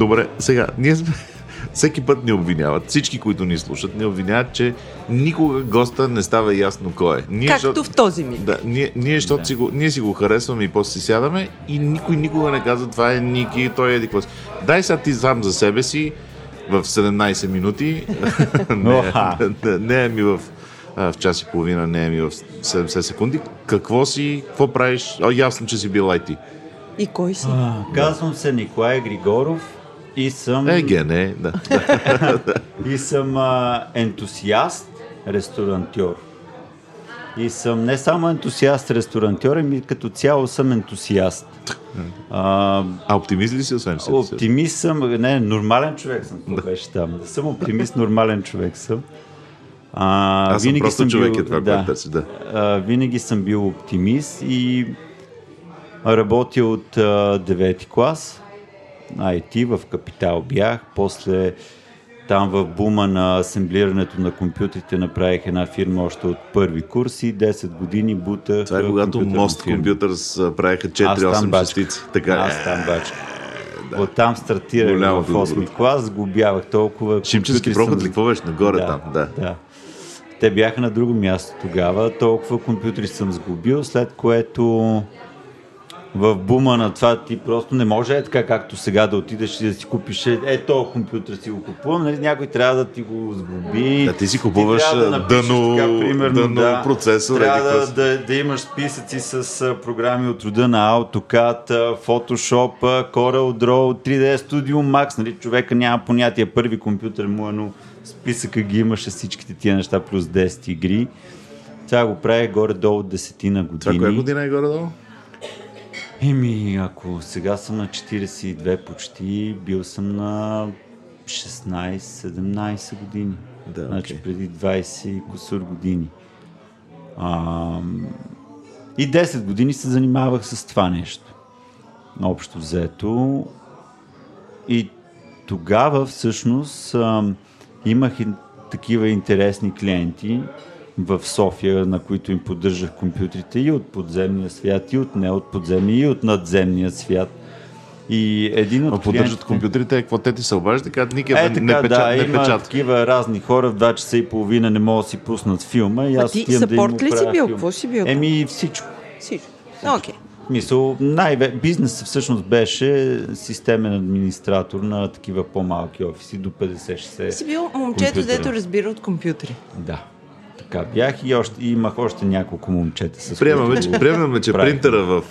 Добре, сега, ние сме... Всеки път ни обвиняват, всички, които ни слушат, ни обвиняват, че никога госта не става ясно кой е. Ние, Както защото- в този миг. Да, ние, ние, защото си го, ние си го харесваме и после си сядаме и никой никога не казва това е Ники, той е еди. Дай сега ти сам за себе си в 17 минути. не, не, не е ми в, в час и половина, не е ми в 70 секунди. Какво си, какво правиш? О, ясно, че си бил IT. И кой си? А, казвам се Николай Григоров и съм, Е, ге, не, да. и съм а, ентусиаст, ресторантьор. И съм не само ентусиаст, ресторантьор, ами като цяло съм ентусиаст. А, А оптимист ли си, освен си? Оптимист съм, не, нормален човек съм, какво беше там. Да съм оптимист, нормален човек съм. А, Аз съм просто човек, е това, което търси, да. А, винаги съм бил оптимист и работя от а, 9 клас. IT в Капитал бях, после там в бума на асемблирането на компютрите направих една фирма още от първи курс и 10 години бутах Това е когато Мост. Компютърс там 4-8 бачках. частици. Така е. Аз там бачках. Оттам стартирах Голямо в 8 добро. клас, сглобявах толкова. Компютри проход ли? Какво беше? Нагоре да, там, да. да. Те бяха на друго място тогава. Толкова компютри съм сглобил, след което в бума на това ти просто не може е така, както сега да отидеш и да си купиш е, е то компютър си го купувам, нали? някой трябва да ти го сглоби. Да, ти си купуваш, трябва а, напишеш дъно- примерно, дъно процесор, Трябва да, да, да имаш списъци с а, програми от рода на AutoCAD, а, Photoshop, а, CorelDRAW, 3D Studio Max. Нали? Човека няма понятие. Първи компютър му е, но списъка ги имаше всичките тия неща плюс 10 игри. Това го прави горе-долу десетина години. Това коя година е горе-долу? Еми, ако сега съм на 42 почти, бил съм на 16-17 години. Да, значи преди 20 и кусур години. А, и 10 години се занимавах с това нещо. Общо взето. И тогава всъщност ам, имах и такива интересни клиенти в София, на които им поддържах компютрите и от подземния свят, и от не от подземния, и от надземния свят. И един от А поддържат клиентите... компютрите, какво те ти се обаждат, така Ники, Е, не, така, не, печат, да, не има печат. такива разни хора в 2 часа и половина не могат да си пуснат филма и А аз ти отивам да ли си бил? Какво си бил? Еми всичко. Всичко. Окей. Мисъл, най- бизнесът всъщност беше системен администратор на такива по-малки офиси до 50-60. Си бил момчето, компютъра. дето разбира от компютри. Да. Така бях и, още, и имах още няколко момчета с Приемаме, че, приемаме, че правих. принтера в,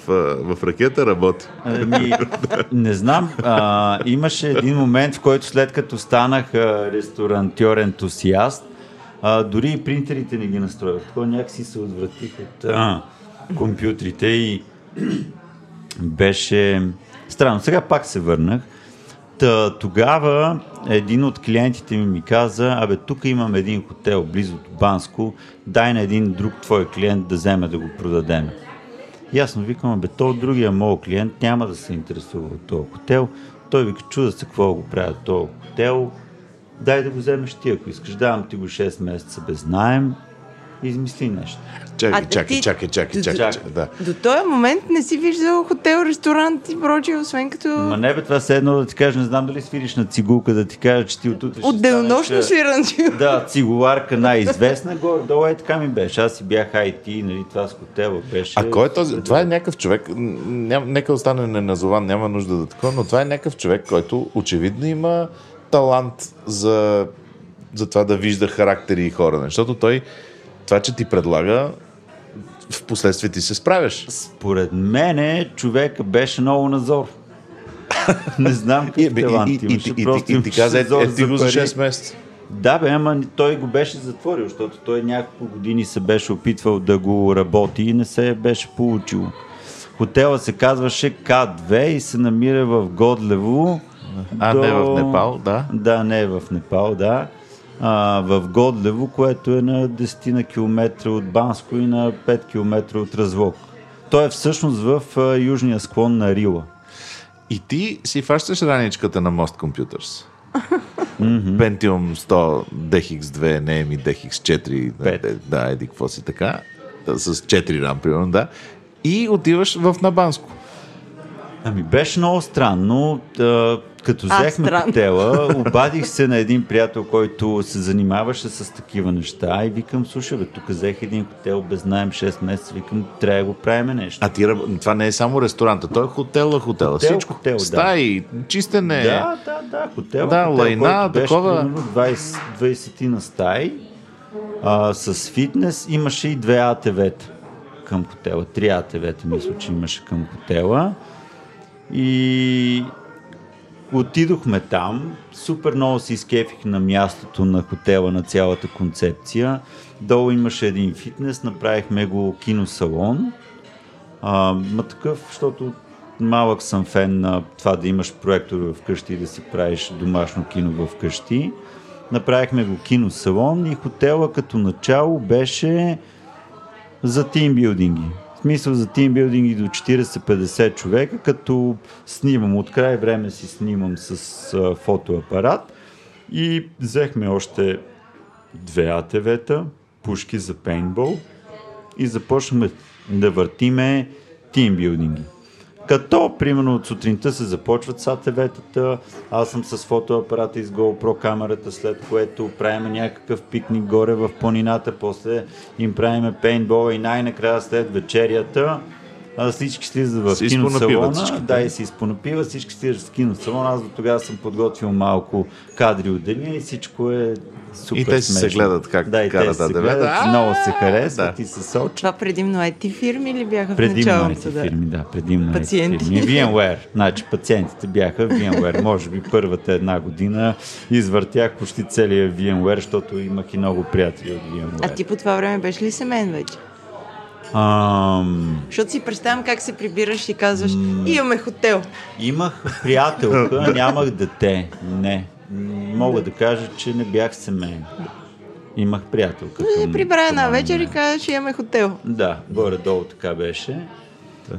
в ракета работи. Ами, не знам. А, имаше един момент, в който след като станах ресторантьор ентусиаст, а, дори и принтерите не ги настроих. Такова някакси се отвратих от а, компютрите и беше странно. Сега пак се върнах. Та, тогава един от клиентите ми ми каза, абе тук имам един хотел близо до Банско, дай на един друг твой клиент да вземе да го продадем. Ясно викам, бе, то другия моят клиент няма да се интересува от този хотел. Той вика, чуда се какво го правят този хотел. Дай да го вземеш ти, ако искаш. Давам ти го 6 месеца без найем. Измисли нещо. Чакай, А, чакай, ти- чакай, чакай, чакай, чакай. чакай, да. До този момент не си виждал хотел, ресторант и прочие, освен като Ма не бе, това се едно да ти кажа, не знам дали свириш на цигулка, да ти кажа, че ти отутре от денонощно станеш, си ранчил. Да, цигуларка най-известна, горе-долу е така ми беше. Аз си бях IT, нали, това с хотела беше. А кой е този? Това е някакъв човек, ням, нека остане неназован, няма нужда да такова, но това е някакъв човек, който очевидно има талант за, за това да вижда характери и хора. Защото той, това, че ти предлага, в последствие ти се справяш. Според мене човека беше много назор. не знам И, какъв и, талант имаше. и, и, просто и, и ти каза, е, е, ти го за пари. 6 месеца. Да, бе, ама той го беше затворил, защото той няколко години се беше опитвал да го работи и не се беше получило. Хотела се казваше К2 и се намира в Годлево. А, не в Непал, да. Да, не в Непал, да. А, в Годлево, което е на 10 на километра от Банско и на 5 км от Развок. Той е всъщност в а, южния склон на Рила. И ти си фащаш раничката на Most Computers. Pentium 100 DX2, не ми DX4, Пет. да, да, еди какво си така, с 4 рам, примерно, да. И отиваш в Набанско. Ами беше много странно. Като взехме хотела, обадих се на един приятел, който се занимаваше с такива неща и викам, слушай, бе, тук взех един хотел без найем 6 месеца, викам, трябва да го правим нещо. А ти, това не е само ресторанта, той е хотела, хотела. Хотел, Всичко. хотел, да. Стаи, чистене. Да, да, да, хотел. Да, хотел, лайна, който беше такова. примерно 20, 20 на стаи, а, с фитнес, имаше и две АТВ-та към хотела. Три АТВ-та, мисля, че имаше към хотела. И отидохме там, супер много се изкефих на мястото на хотела, на цялата концепция. Долу имаше един фитнес, направихме го киносалон. А, ма такъв, защото малък съм фен на това да имаш проектор вкъщи и да си правиш домашно кино вкъщи. Направихме го киносалон и хотела като начало беше за тимбилдинги. В смисъл за тимбилдинги до 40-50 човека, като снимам от край време си снимам с а, фотоапарат и взехме още две АТВ-та, пушки за пейнтбол и започнахме да въртиме тимбилдинги. Като, примерно, от сутринта се започват с АТВ-тата, аз съм с фотоапарата и с GoPro камерата, след което правим някакъв пикник горе в планината, после им правиме пейнтбола и най-накрая след вечерята а, всички слизат в киносалона, всички. да, и се изпонапиват, всички слизат в киносалона, аз до тогава съм подготвил малко кадри от деня и всичко е супер И те си се смешно. гледат как да, и карат АТВ-та. гледат, А, много се харесват да. и се сочат. Това предимно IT фирми ли бяха в Предимно началото? IT Да. фирми, да, предимно IT Пациенти. фирми. VMware, значи пациентите бяха VMware. Може би първата една година извъртях почти целия VMware, защото имах и много приятели от VMware. А ти по това време беше ли семейен вече? Ам, Защото си представям как се прибираш и казваш, имаме хотел. имах приятелка, нямах дете. Не. Мога да кажа, че не бях семейен. Имах приятелка. към- Прибра една вечер и мен. казваш, имаме хотел. Да, горе-долу така беше.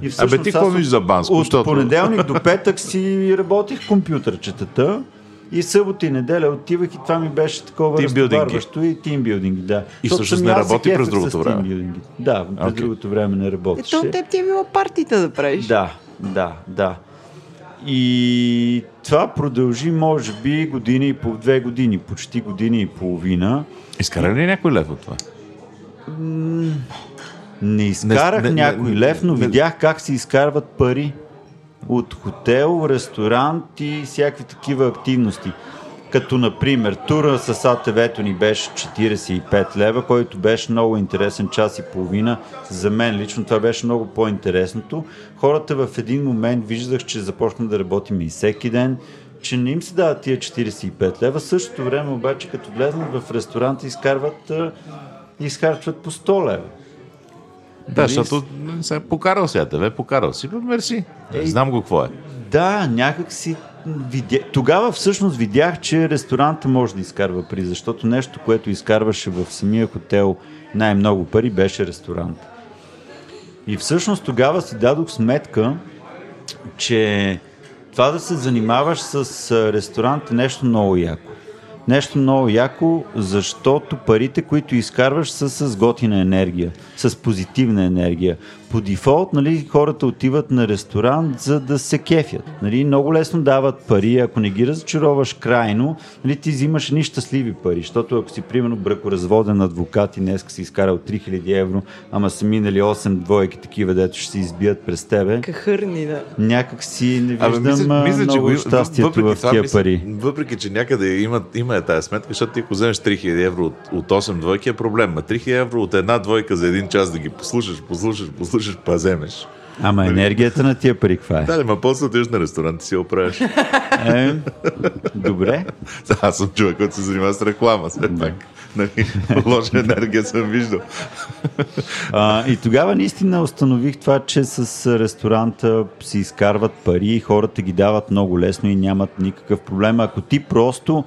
И Абе ти какво аз за Банско? От Защото- понеделник до петък си работих компютърчетата и събота и неделя отивах и това ми беше такова разтоварващо и тимбилдинги, да. И Защото всъщност не работи през другото време? тимбилдинги. Да, през Окей. другото време не работеше. Ето, теб ти е било партита да правиш. Да, да, да. И това продължи, може би, години и по две години, почти години и половина. Изкара ли някой лев от това? Не изкарах Не- не- някой не- лев, но не- видях как се изкарват пари от хотел, ресторант и всякакви такива активности. Като, например, тура с АТВ-то ни беше 45 лева, който беше много интересен час и половина. За мен лично това беше много по-интересното. Хората в един момент виждах, че започна да работим и всеки ден, че не им се дават тия 45 лева. Същото време обаче, като влезнат в ресторанта, изкарват, изхарчват по 100 лева. Да, защото сега покарал си АТВ, покарал си, бе, мерси. Знам го какво е. Да, някак си видя... Тогава всъщност видях, че ресторанта може да изкарва пари, защото нещо, което изкарваше в самия хотел най-много пари, беше ресторант. И всъщност тогава си дадох сметка, че това да се занимаваш с ресторант е нещо много яко. Нещо много яко, защото парите, които изкарваш, са с готина енергия, с позитивна енергия. По дефолт, нали, хората отиват на ресторант, за да се кефят. Нали, много лесно дават пари, ако не ги разочароваш крайно, нали, ти взимаш едни щастливи пари, защото ако си, примерно, бракоразводен адвокат и днес си изкарал 3000 евро, ама са минали 8 двойки такива, дето ще се избият през тебе, Кахърни, да. някак си не виждам Абе, мисля, мисля, че много го, щастието в тия мисля, пари. Въпреки, че някъде има, има е тази сметка, защото ти ако вземеш 3000 евро от, от 8 двойки е проблем. Ма 3000 евро от една двойка за един час да ги послушаш, послушаш, послушаш, па вземеш. Ама енергията на тия пари каква е? Да, ма после отидеш на ресторант и си оправиш. Е, добре. Аз съм човек, който се занимава с реклама, все пак. Нали, лоша енергия съм виждал. А, и тогава наистина установих това, че с ресторанта си изкарват пари и хората ги дават много лесно и нямат никакъв проблем. Ако ти просто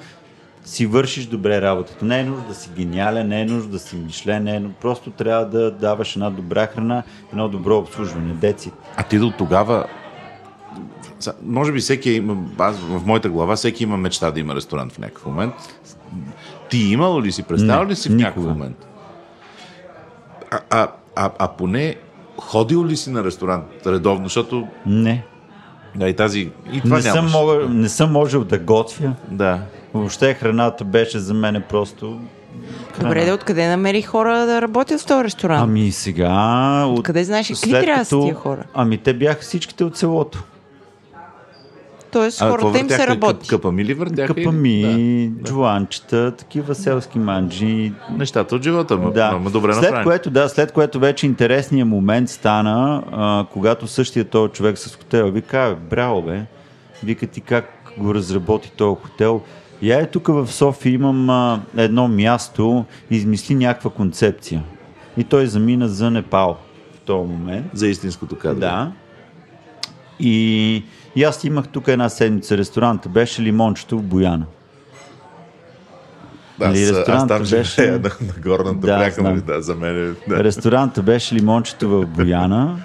си вършиш добре работата. Не е нужно да си гениален, не е нужно да си мишлен, не е нужно. Просто трябва да даваш една добра храна, едно добро обслужване. Деци. А ти до тогава може би всеки има, аз в моята глава всеки има мечта да има ресторант в някакъв момент. Ти имал ли си, представил Не, ли си в някакъв момент? А, а, а, а поне ходил ли си на ресторант редовно, защото Не. Да, и тази. И това Не съм, мога, не съм можел да готвя. Да. Въобще храната беше за мен просто... Добре, да откъде намери хора да работят в този ресторант? Ами сега... От... Откъде знаеш какви трябва като- тия хора? Ами те бяха всичките от селото. Тоест А хората им се работи. Къп- Къпами ли въртяха? Къпами, Да. джуанчета, такива селски манджи. Нещата от живота, ма, Да. ма добре след направени. което, да, след което вече интересният момент стана, а, когато същия този човек с хотела вика, «Абе, браво бе, вика ти как го разработи този хотел. Я е тук в София имам а, едно място, измисли някаква концепция. И той замина за Непал в този момент. За истинското кадро. Да. И, и аз имах тук една седмица ресторанта, беше лимончето в Бояна. Да, Нали, аз, там беше- живея на, на горната Да, пряка, да, за мен е... Да. Ресторанта беше лимончето в Бояна.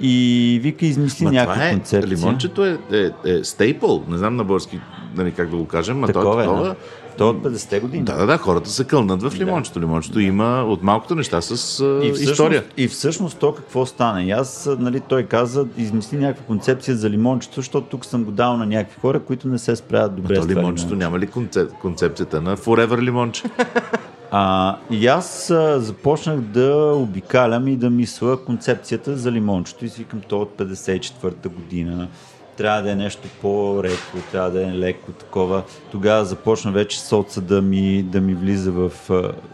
И вика, измисли Ма някаква това е, концепция. лимончето е, е, е стейпъл, не знам на български нали, как да го кажем, ма то Такова е е, такова. да. То е от 50-те години. Да, да, да, хората се кълнат в лимончето. Лимончето има от малкото неща с а, И всъщност, история. и всъщност то какво стана? И аз, нали, той каза, измисли някаква концепция за лимончето, защото тук съм го дал на някакви хора, които не се справят добре То с това лимончето лимонче. няма ли концеп, концепцията на Forever лимонче? А, и аз а, започнах да обикалям и да мисля концепцията за лимончето и си викам то от 54-та година. Трябва да е нещо по-редко, трябва да е леко такова. Тогава започна вече соца да ми, да ми влиза в,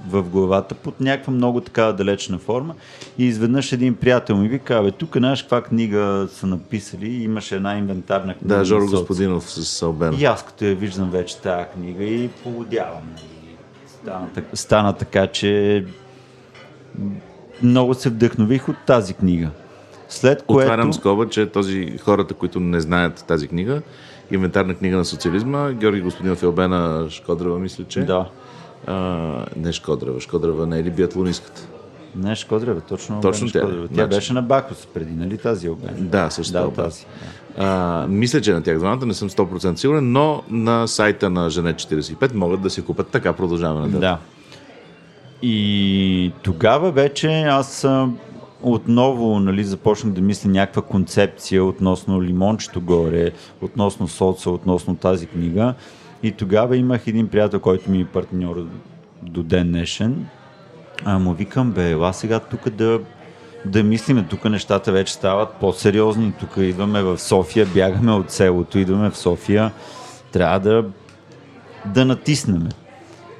в главата под някаква много такава далечна форма. И изведнъж един приятел ми вика, абе, тук знаеш каква книга са написали, имаше една инвентарна книга. да, Жоро. Господинов с Салбен. И аз като я виждам вече тази книга и полудявам. И Стана, стана така, че много се вдъхнових от тази книга. След което... Отварям скоба, че този, хората, които не знаят тази книга, инвентарна книга на социализма, Георги Господинов е обена Шкодрева, мисля, че. Да. А, не Шкодрева, Шкодрева не е ли биатлонистката? Не, Шкодрева, точно. Точно Обена тя. Шкодрева. Тя Значи- беше на Бакус преди, нали тази обена? Да, също Да, тази. А, мисля, че на тях двамата не съм 100% сигурен, но на сайта на Женет 45 могат да си купят така продължаване. Да. И тогава вече аз отново нали, започнах да мисля някаква концепция относно лимончето горе, относно соца, относно тази книга. И тогава имах един приятел, който ми е партньор до ден днешен. А му викам, бе, ела сега тук да, да мислиме, тук нещата вече стават по-сериозни, тук идваме в София, бягаме от селото, идваме в София, трябва да, да натиснеме.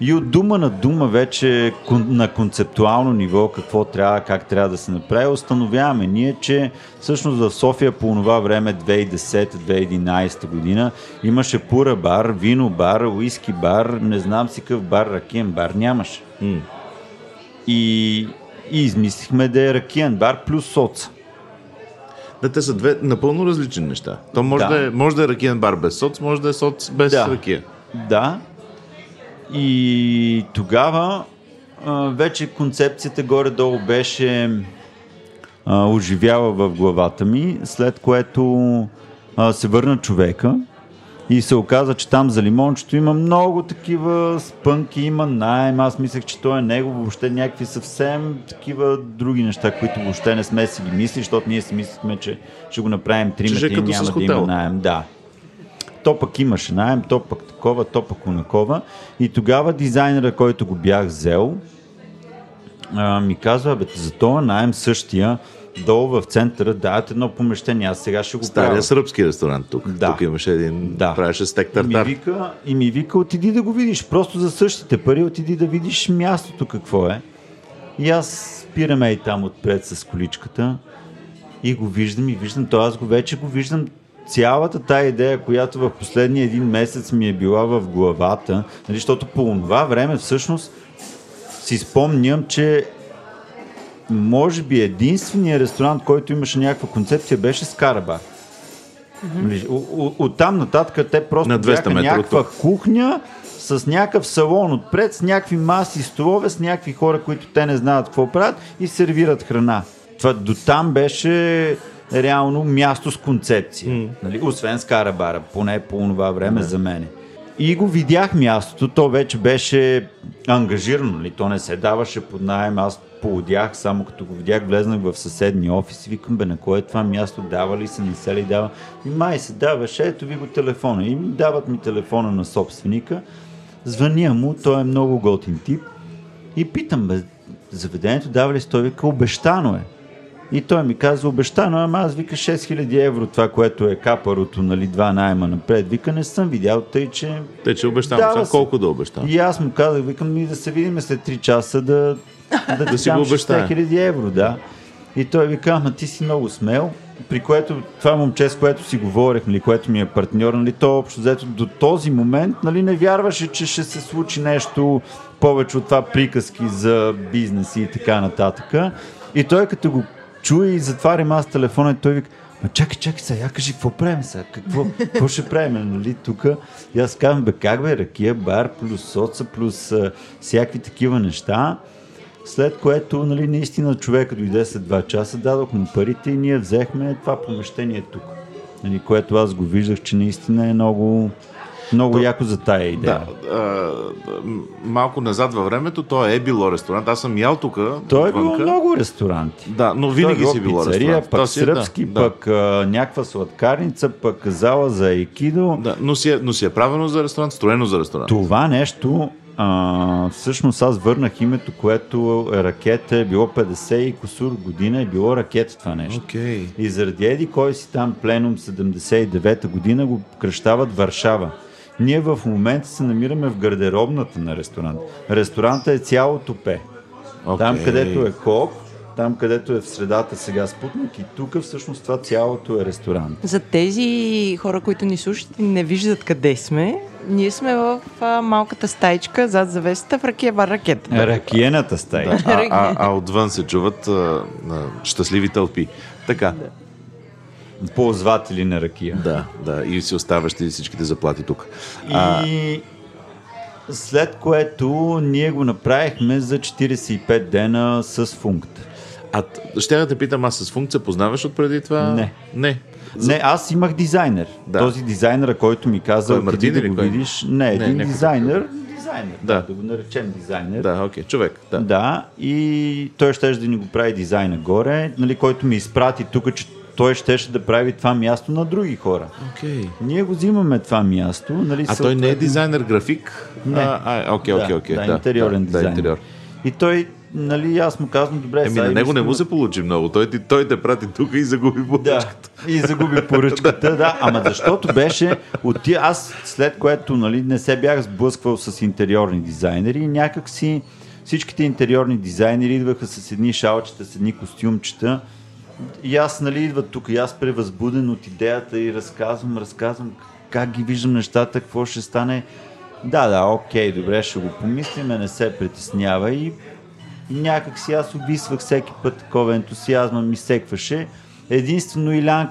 И от дума на дума вече на концептуално ниво какво трябва, как трябва да се направи, установяваме ние, че всъщност в София по това време 2010-2011 година имаше пура бар, вино бар, уиски бар, не знам си какъв бар, ракиен бар нямаше. И, и измислихме да е ракиен бар плюс соца. да, те са две напълно различни неща. То може да, Да. е, може да е ракиен бар без соц, може да е соц без Да. ракия. Да. И тогава а, вече концепцията горе-долу беше а, оживяла в главата ми, след което а, се върна човека и се оказа, че там за лимончето има много такива спънки, има найем. Аз мислех, че той е него, въобще някакви съвсем такива други неща, които въобще не сме си ги мислили, защото ние си мислихме, че ще го направим тримата ще е и няма да има найем. Да. То пък имаше найем, то пък такова, то пък онакова. И тогава дизайнера, който го бях взел, ми казва, бе, за това найем същия, долу в центъра дават едно помещение, аз сега ще го Стария правя. сръбски ресторант тук. Да. Тук имаше един, Да. правеше стек И ми, тартар. вика, и ми вика, отиди да го видиш. Просто за същите пари отиди да видиш мястото какво е. И аз спираме и там отпред с количката и го виждам и виждам, то аз го вече го виждам цялата тая идея, която в последния един месец ми е била в главата, нали, защото по това време всъщност си спомням, че може би единственият ресторант, който имаше някаква концепция, беше Скарабар. Нали, о- о- Оттам нататък те просто На 200 бяха някаква тук. кухня с някакъв салон отпред, с някакви маси, столове, с някакви хора, които те не знаят какво правят и сервират храна. Това до там беше реално място с концепция. Нали? Освен Скарабара, поне по това време за мене. и го видях мястото, то вече беше ангажирано, нали? то не се даваше под найем, аз поудях, само като го видях, влезнах в съседния офис и викам, бе, на кое е това място, дава ли се, не се ли дава? И май се даваше, ето ви го телефона. И дават ми телефона на собственика, звъня му, той е много готин тип и питам, бе, заведението дава ли се? Той вика, обещано е. И той ми каза, обещано, ама аз вика 6000 евро, това, което е капарото, нали, два найема напред. Вика, не съм видял, тъй, че... Те, че обещавам. Сега се. колко да обещавам? И аз му казах, викам, ми да се видим след 3 часа да, да, Да си го обещая. 6000 евро, да. И той вика, ама ти си много смел, при което това момче, с което си говорех, нали, което ми е партньор, нали, то общо взето до този момент нали, не вярваше, че ще се случи нещо повече от това приказки за бизнес и така нататък. И той като го чуе и затварям аз телефона и той вика, Ма чакай, чакай сега, я кажи, какво правим сега? Какво, какво ще правим, нали, тук? И аз казвам, бе, как бе, ракия, бар, плюс соца, плюс а, всякакви такива неща. След което, нали, наистина човека дойде след 2 часа, дадох му парите и ние взехме това помещение тук. Нали, което аз го виждах, че наистина е много, много яко за тая идея. Да, а, малко назад във времето, то е било ресторант. Аз съм ял тук. Той е било много ресторанти. Да, но винаги е си било пицария, пък То си е- сръбски, да, пък а, някаква сладкарница, пък зала за айкидо. Да, но, си е, но си е правено за ресторант, строено за ресторант. Това нещо, а, всъщност аз върнах името, което е ракета е било 50 и косур година, е било ракета това нещо. Окей. И заради еди кой си там пленум 79-та година го кръщават Варшава. Ние в момента се намираме в гардеробната на ресторант. Ресторанта е цялото пе. Там Окей. където е кок, там където е в средата сега спутник и тук всъщност това цялото е ресторант. За тези хора, които ни слушат и не виждат къде сме, ние сме в а, малката стайчка зад завесата в Ракия бар ракета. Ракиената стая. Да, а, а, а отвън се чуват а, а, щастливи тълпи. Така. Ползватели на ракия. Да, да. И си оставащи всичките заплати тук. И след което ние го направихме за 45 дена с функт. А ще да те питам, аз с функция познаваш от преди това? Не. Не. Не, аз имах дизайнер. Да. Този дизайнер, който ми каза, отиди Мартин да го кой? видиш. Не, един някой дизайнер. Дизайнер, Да. да. го наречем дизайнер. Да, окей. Човек. Да. Да, и той ще да ни го прави дизайна горе, нали, който ми изпрати тук, че той щеше да прави това място на други хора. Окей. Ние го взимаме това място. Нали, А той не е дизайнер, график? Не. А, окей, окей, окей. Да, интериорен да, дизайнер. Да, интериор. И той, нали, аз му казвам, добре, Еми, сега на него не му да- се получи много. Той, ти- той те прати тук и загуби Да, поръчката. и загуби поръчката, да. Ама защото беше от тия, аз след което нали, не се бях сблъсквал с интериорни дизайнери и някак си всичките интериорни дизайнери идваха с едни шалчета, с едни костюмчета и аз нали идват тук и аз превъзбуден от идеята и разказвам, разказвам как ги виждам нещата, какво ще стане. Да, да, окей, добре, ще го помислим, не се притеснява и някак си аз обисвах всеки път такова ентусиазма ми секваше. Единствено Илян,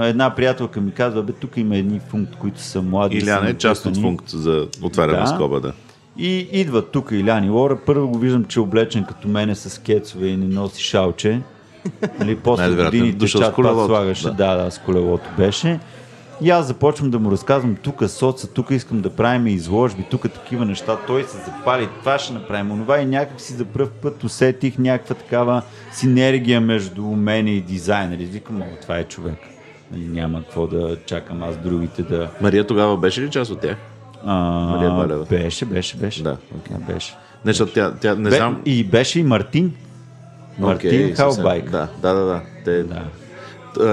една приятелка ми казва, бе, тук има едни функт, които са млади. Илян е част от напукани». функт за отваряне Да. скоба, да. И идва тук Илян и Лора. Първо го виждам, че е облечен като мене с кецове и не носи шалче. Нали, после годините чат пак слагаше. да. Да. да, с колелото беше. И аз започвам да му разказвам, тук соца, тук искам да правим изложби, тук такива неща. Той се запали, това ще направим, онова и някак си за пръв път усетих някаква такава синергия между мен и дизайнери. Викам, о, това е човек. Нали, няма какво да чакам аз другите да... Мария тогава беше ли част от тях? Мария А, Балева. беше, беше, беше. Да, Да, беше. Не, защото тя, тя не Бе, знам. И беше и Мартин. Мартин съвсем. Халбайк. Да, да, да. да. Те, Да. А,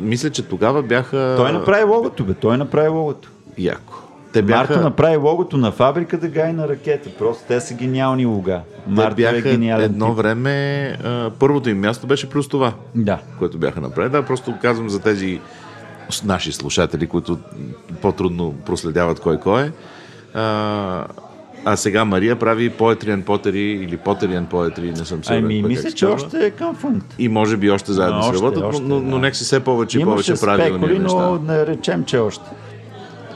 мисля, че тогава бяха... Той направи логото, бе. Той направи логото. Яко. Те Бяха... Марто направи логото на фабриката Гай на ракета. Просто те са гениални луга. те Марто е бяха гениален едно тип. време... А, първото им място беше плюс това, Да. което бяха направили. Да, просто казвам за тези наши слушатели, които по-трудно проследяват кой кой е. А, а сега Мария прави and Pottery или and Poetry, не съм сигурен. Ами, мисля, че още е към функт. И може би още заедно Но се работят, още, но, но, да. нека си все повече и повече правилни спекули, неща. но не речем, че още.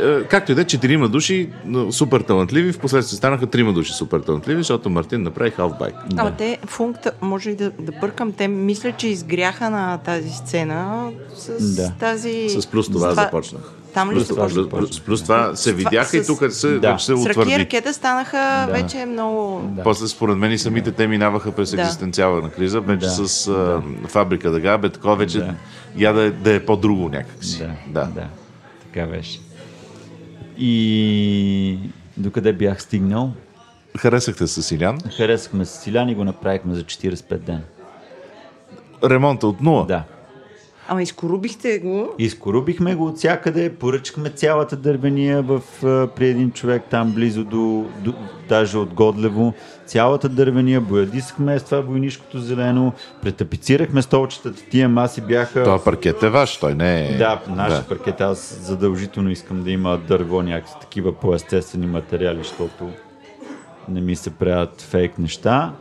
Е, Както и да е, четирима души супер талантливи, в последствие станаха трима души супер талантливи, защото Мартин направи халфбайк. Ама те, функта, може и да, да бъркам, те мисля, че изгряха на тази сцена с Да. тази... С плюс това започнах. Там ли Плюс ще това. Плюс, плюс това се видяха и с- тук се, Да. се С утвърди. ракета станаха Да. вече много... Да. После според мен и самите те минаваха през Да. екзистенциална криза, вече Да. с а, фабрика дъга, бе такова вече Да. я да, е- да е по-друго някакси. Да, да. да. Така беше. И докъде бях стигнал? Харесахте с Илян. Харесахме с Силян и го направихме за 45 дена. Ремонта от нула. Да. Ама изкорубихте го. Изкорубихме го от всякъде, поръчахме цялата дървения в, при един човек там близо до, до даже от Годлево. Цялата дървения, боядисахме с това войнишкото зелено, претапицирахме столчетата, тия маси бяха... Това паркет е ваш, той не е... Да, нашия Да. паркет. Аз задължително искам да има дърво, някакви такива по-естествени материали, защото не ми се правят фейк неща.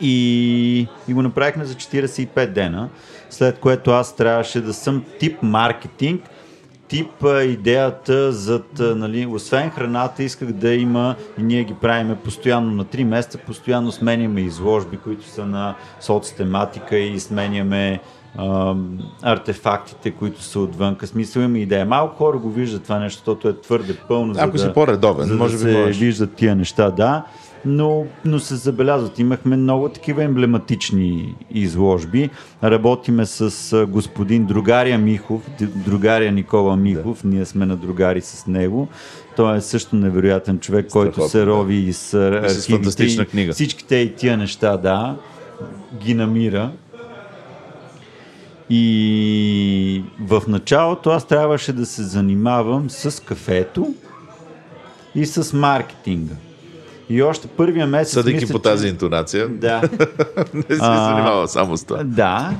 И, и го направихме за 45 дена, след което аз трябваше да съм тип маркетинг, тип идеята за, нали, освен храната, исках да има и ние ги правиме постоянно на 3 месеца, постоянно сменяме изложби, които са на соцтематика и сменяме артефактите, които са отвънка. Смисъл има идея. Малко хора го виждат това нещо, защото е твърде пълно. Ако за си да, по-редовен, за може да би се можеш. виждат тия неща, да. Но, но се забелязват. Имахме много такива емблематични изложби. Работиме с господин Другария Михов, другария Никола Михов. Ние сме на другари с него. Той е също невероятен човек, който се Страхотно, да. рови и с архивите и книга. Всичките и тия неща, да, ги намира. И в началото аз трябваше да се занимавам с кафето и с маркетинга. И още първия месец. Съдейки мисля, по тази интонация, Да, не се А, занимава само с това. да.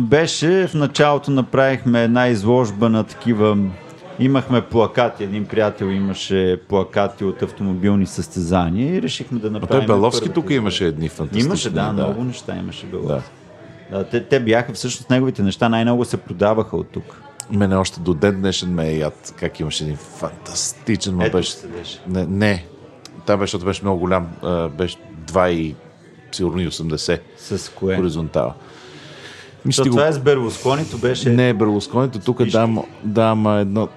Беше в началото направихме една изложба на такива. Имахме плакати, един приятел имаше плакати от автомобилни състезания и решихме да направим. той Беловски първата тук имаше едни фантастични. Имаше, да, много неща имаше Беловски. Да. Да, те, те бяха всъщност неговите неща най-много се продаваха от тук. Мене още до ден днешен ме е яд. Как имаше един фантастичен, Ето беше... Не, не. Та беше, защото беше много голям. Беше 2 и сигурно и 80 С кое? хоризонтала. Ми ще Защото ти го... това е с Берлусконито беше... Не, Берлусконито тук дам, дам едно...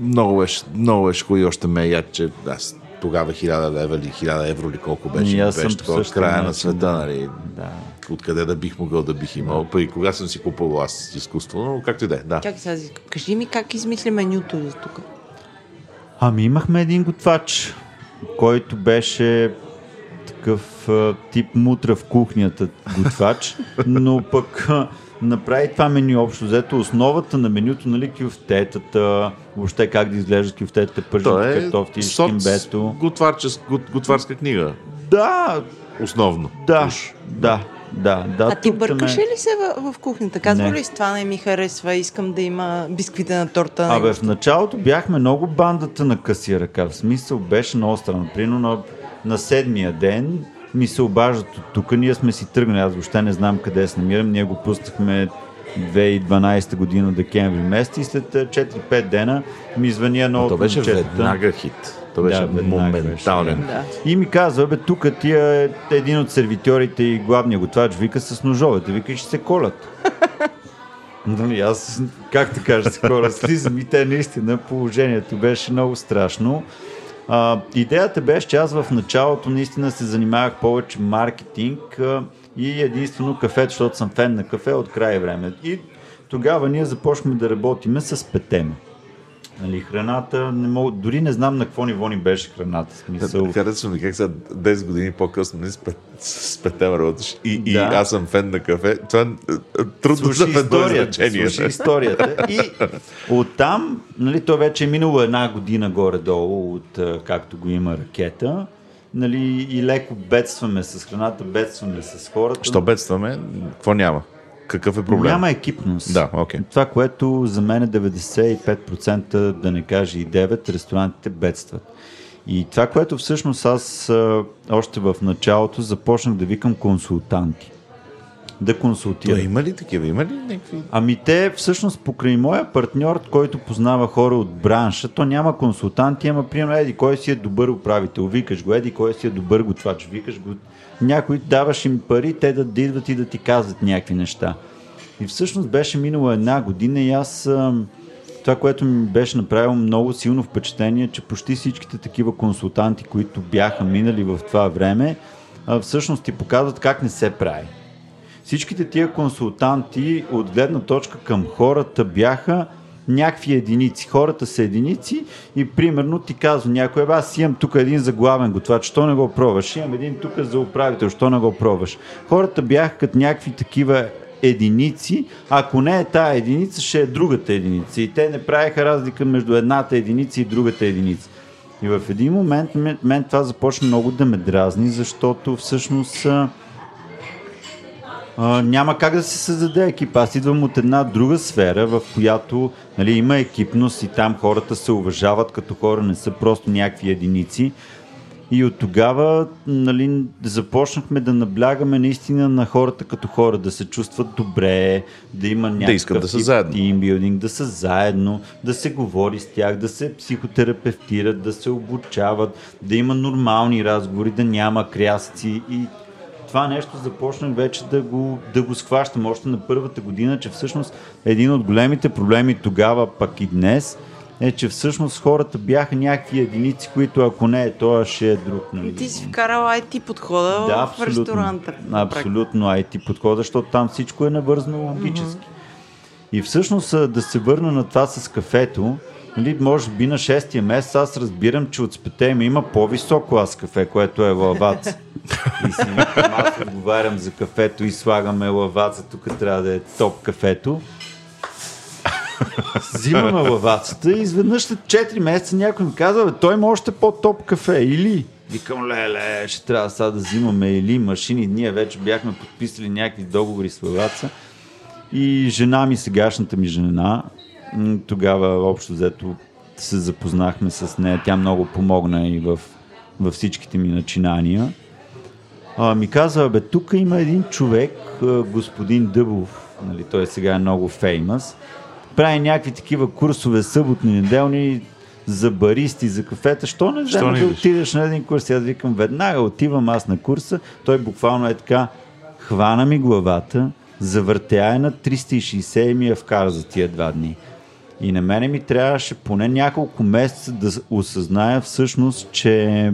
Много беше, много беше и още ме яд, че аз тогава 1000 лева или 1000 евро или колко беше, И аз беше такова от края на света, да. нали? Да. Откъде да бих могъл да бих имал. Па и кога съм си купувал аз изкуство, но както и да е, да. Чакай сега, кажи ми как измисля менюто за тук. Ами имахме един готвач, който беше такъв а, тип мутра в кухнята готвач, но пък а, направи това меню общо взето. Основата на менюто, нали, кюфтетата, въобще как да изглеждат кюфтетата, пържените е картофи, соц, шкимбето. готварчес, гот, готварска книга, Да, основно. да, Уж. да, да, да. а ти бъркаш ме- ли се в, в кухнята? Казва Не. ли си това не ми харесва, искам да има бисквита на торта? Абе, в началото бяхме много бандата на късия ръка. В смисъл беше много странно. Примерно на, на седмия ден ми се обаждат от тук. Ние сме си тръгнали. Аз въобще не знам къде се намирам. Ние го пуснахме 2012 година, декември месец и след а, 4-5 дена ми звъни едно Но от то беше момчетата. веднага хит. То беше Да, моментален. беше, Да. И ми казва, бе, тук тия е един от сервитьорите и главния готвач вика с ножовете, вика ще се колят. Нали, аз, как да кажа, се колят, слизам и те наистина положението беше много страшно. А, идеята беше, че аз в началото наистина се занимавах повече маркетинг а, и единствено кафе, защото съм фен на кафе от край време. И тогава ние започнахме да работиме с петема. Нали, храната, не мога, дори не знам на какво ниво ни беше храната. Смисъл, Харесва ми как са 10 години по-късно нали, с, пет, с петем работиш и, и Да. аз съм фен на кафе. Това е трудно Слушай за мен историята, значение. слушай историята. И оттам, нали, то вече е минало една година горе-долу от както го има ракета. Нали, и леко бедстваме с храната, бедстваме с хората. Що бедстваме? Какво няма? Какъв е проблем? Няма екипност. Да, окей. Това, което за мен е 95%, да не кажа и 9%, ресторантите бедстват. И това, което всъщност аз още в началото започнах да викам консултанти. Да То консултирам. има ли такива? Има ли някакви? Ами те всъщност покрай моя партньор, който познава хора от бранша, то няма консултанти, ама примерно еди кой си е добър управител, викаш го, еди кой си е добър готвач, викаш го, някой даваш им пари, те да, да идват и да ти казват някакви неща. И всъщност беше минала една година и аз това, което ми беше направило много силно впечатление, че почти всичките такива консултанти, които бяха минали в това време, всъщност ти показват как не се прави. Всичките тия консултанти от гледна точка към хората бяха някакви единици. Хората са единици и примерно ти казва някой, аз имам тук един за главен готвач, що не го пробваш? Имам един тук за управител, що не го пробваш? Хората бяха като някакви такива единици, ако не е тая единица, ще е другата единица. И те не правиха разлика между едната единица и другата единица. И в един момент мен, мен това започна много да ме дразни, защото всъщност а, няма как да се създаде екип. Аз идвам от една друга сфера, в която нали, има екипност и там хората се уважават като хора, не са просто някакви единици. И от тогава нали, започнахме да наблягаме наистина на хората като хора, да се чувстват добре, да има някакъв Да искат да са заедно. тимбилдинг, да са заедно, да се говори с тях, да се психотерапевтират, да се обучават, да има нормални разговори, да няма крясъци и това нещо започнах вече да го, да го схващам още на първата година, че всъщност един от големите проблеми тогава, пък и днес, е, че всъщност хората бяха някакви единици, които ако не е това, ще е друг. Нали? Ти си вкарал IT подхода Да, в ресторанта. Абсолютно IT подхода, защото там всичко е навързано логически. И всъщност да се върна на това с кафето, нали, може би на шестия месец аз разбирам, че от спете ми има по-висок клас кафе, което е лавац. И си викам, отговарям за кафето и слагаме лаваца, тук трябва да е топ кафето. Взимаме лавацата и изведнъж след 4 месеца някой ми казва, той има още по-топ кафе. Или? Викам, леле, ще трябва сега да взимаме или машини. Ние вече бяхме подписали някакви договори с лаваца. И жена ми, сегашната ми жена, тогава общо взето се запознахме с нея. Тя много помогна и в, във всичките ми начинания. А, ми казва, бе, тук има един човек, господин Дъбов, нали, той сега е много феймас, прави някакви такива курсове съботни, неделни за баристи, за кафета. Що не взема да идеш? отидеш на един курс? Аз викам, веднага отивам аз на курса. Той буквално е така, хвана ми главата, завъртя е на 360 и ми я вкара за тия два дни. И на мене ми трябваше поне няколко месеца да осъзная всъщност, че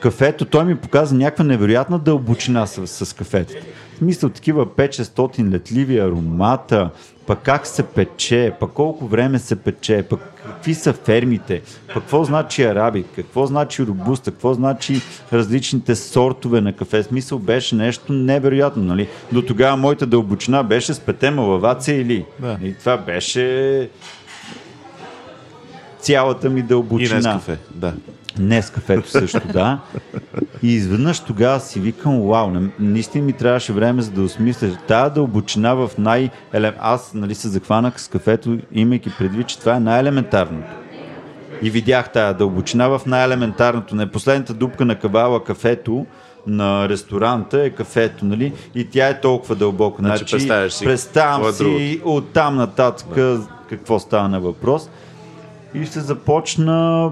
кафето, той ми показа някаква невероятна дълбочина с, с кафетата. В смисъл такива 5-600 летливи аромата, пък как се пече, пък колко време се пече, пък какви са фермите, пък какво значи арабик, какво значи робуста, какво значи различните сортове на кафе. Смисъл беше нещо невероятно. Нали? До тогава моята дълбочина беше с пете малаваца или. Да. И това беше цялата ми И дълбочина. днес кафе, да. Днес кафето също, да. И изведнъж тогава си викам, вау, на- наистина ми трябваше време за да осмисля. Тая дълбочина в най... Аз нали, се захванах с кафето, имайки предвид, че това е най-елементарното. И видях тая дълбочина в най-елементарното. Не последната дупка на кабала кафето на ресторанта е кафето, нали? И тя е толкова дълбока. Значи представяш си представям е си от там нататък какво става на въпрос. И ще започна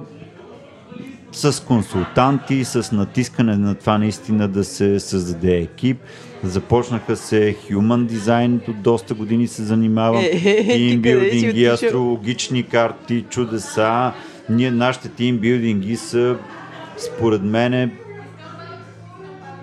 с консултанти, с натискане на това наистина да се създаде екип. Започнаха се Human Design, от доста години се занимавам. Е, е, е, Тимбилдинги, астрологични карти, чудеса. Ние, нашите тимбилдинги са, според мен,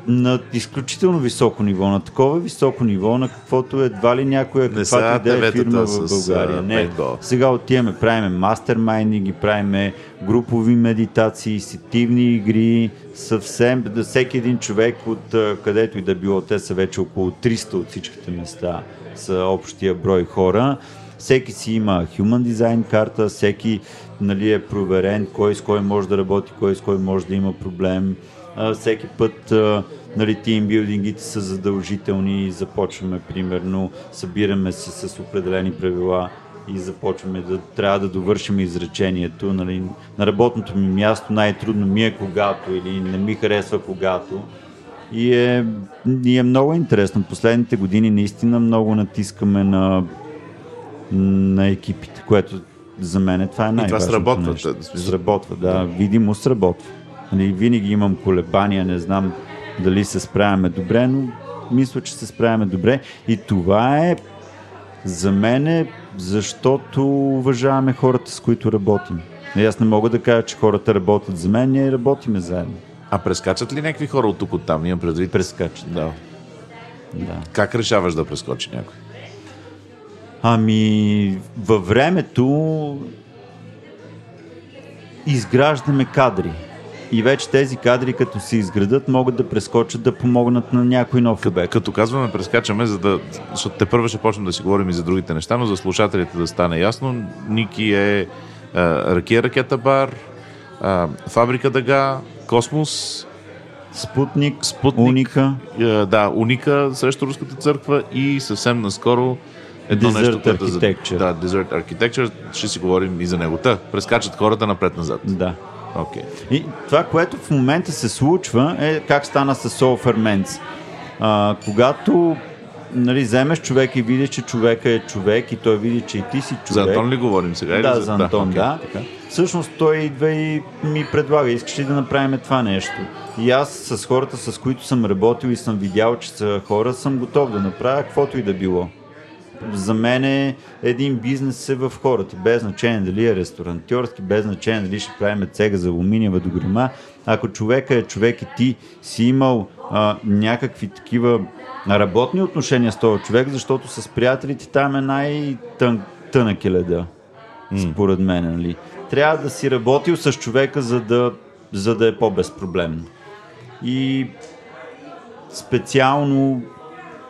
на изключително високо ниво, на такова високо ниво, на каквото едва ли някоя каквато и да е фирма в България. Не, сега отиваме, правиме мастермайнинги, правиме групови медитации, сетивни игри, съвсем, да всеки един човек от където и да било, те са вече около 300 от всичките места, са общия брой хора. Всеки си има Human Design карта, всеки нали, е проверен кой с кой може да работи, кой с кой може да има проблем. А, всеки път а, нали, тимбилдингите са задължителни, започваме примерно, събираме се с определени правила и започваме да трябва да довършим изречението. Нали, на работното ми място най-трудно ми е когато или не ми харесва когато. И е, и е много интересно. Последните години наистина много натискаме на, на екипите, което за мен е това е най-важното сработва, нещо. да, в смисъл- Сработва, да. Видимо сработва. Нали, винаги имам колебания, не знам дали се справяме добре, но мисля, че се справяме добре. И това е За мен е защото уважаваме хората, с които работим. И аз не мога да кажа, че хората работят за мен, ние работиме заедно. А прескачат ли някакви хора от тук от там? Имам предвид. Прескачат. Да. Да. Как решаваш да прескочи някой? Ами, във времето изграждаме кадри. И вече тези кадри, като се изградат, могат да прескочат да помогнат на някой нов обект. Като казваме прескачаме, за да, защото те първо ще почнем да си говорим и за другите неща, но за слушателите да стане ясно, Ники е а, Ракия Ракета Бар, а, Фабрика Дага, Космос, Спутник, Спутник. Уника, а, да, Уника срещу Руската църква и съвсем наскоро едно Desert нещо, което е Architecture. Да, Desert Architecture, ще си говорим и за него. Та, прескачат хората напред-назад. да. Окей. И това, което в момента се случва, е как стана с Soul Ferments. А, когато нали, вземеш човек и видиш, че човека е човек и той види, че и ти си човек. За Антон ли говорим сега? Да, за Антон, окей, да. така. Всъщност той идва и ми предлага, искаш ли да направим това нещо? И аз с хората, с които съм работил и съм видял, че са хора, съм готов да направя каквото и да било. За мен е един бизнес е в хората, без значение дали е ресторантьорски, без значение дали ще правим цега за алуминиева дограма. Ако човека е човек и ти си имал а, някакви такива работни отношения с този човек, защото с приятелите там е най-тънък е леда според мен. Нали? Трябва да си работил с човека, за да, за да е по-безпроблемно. И специално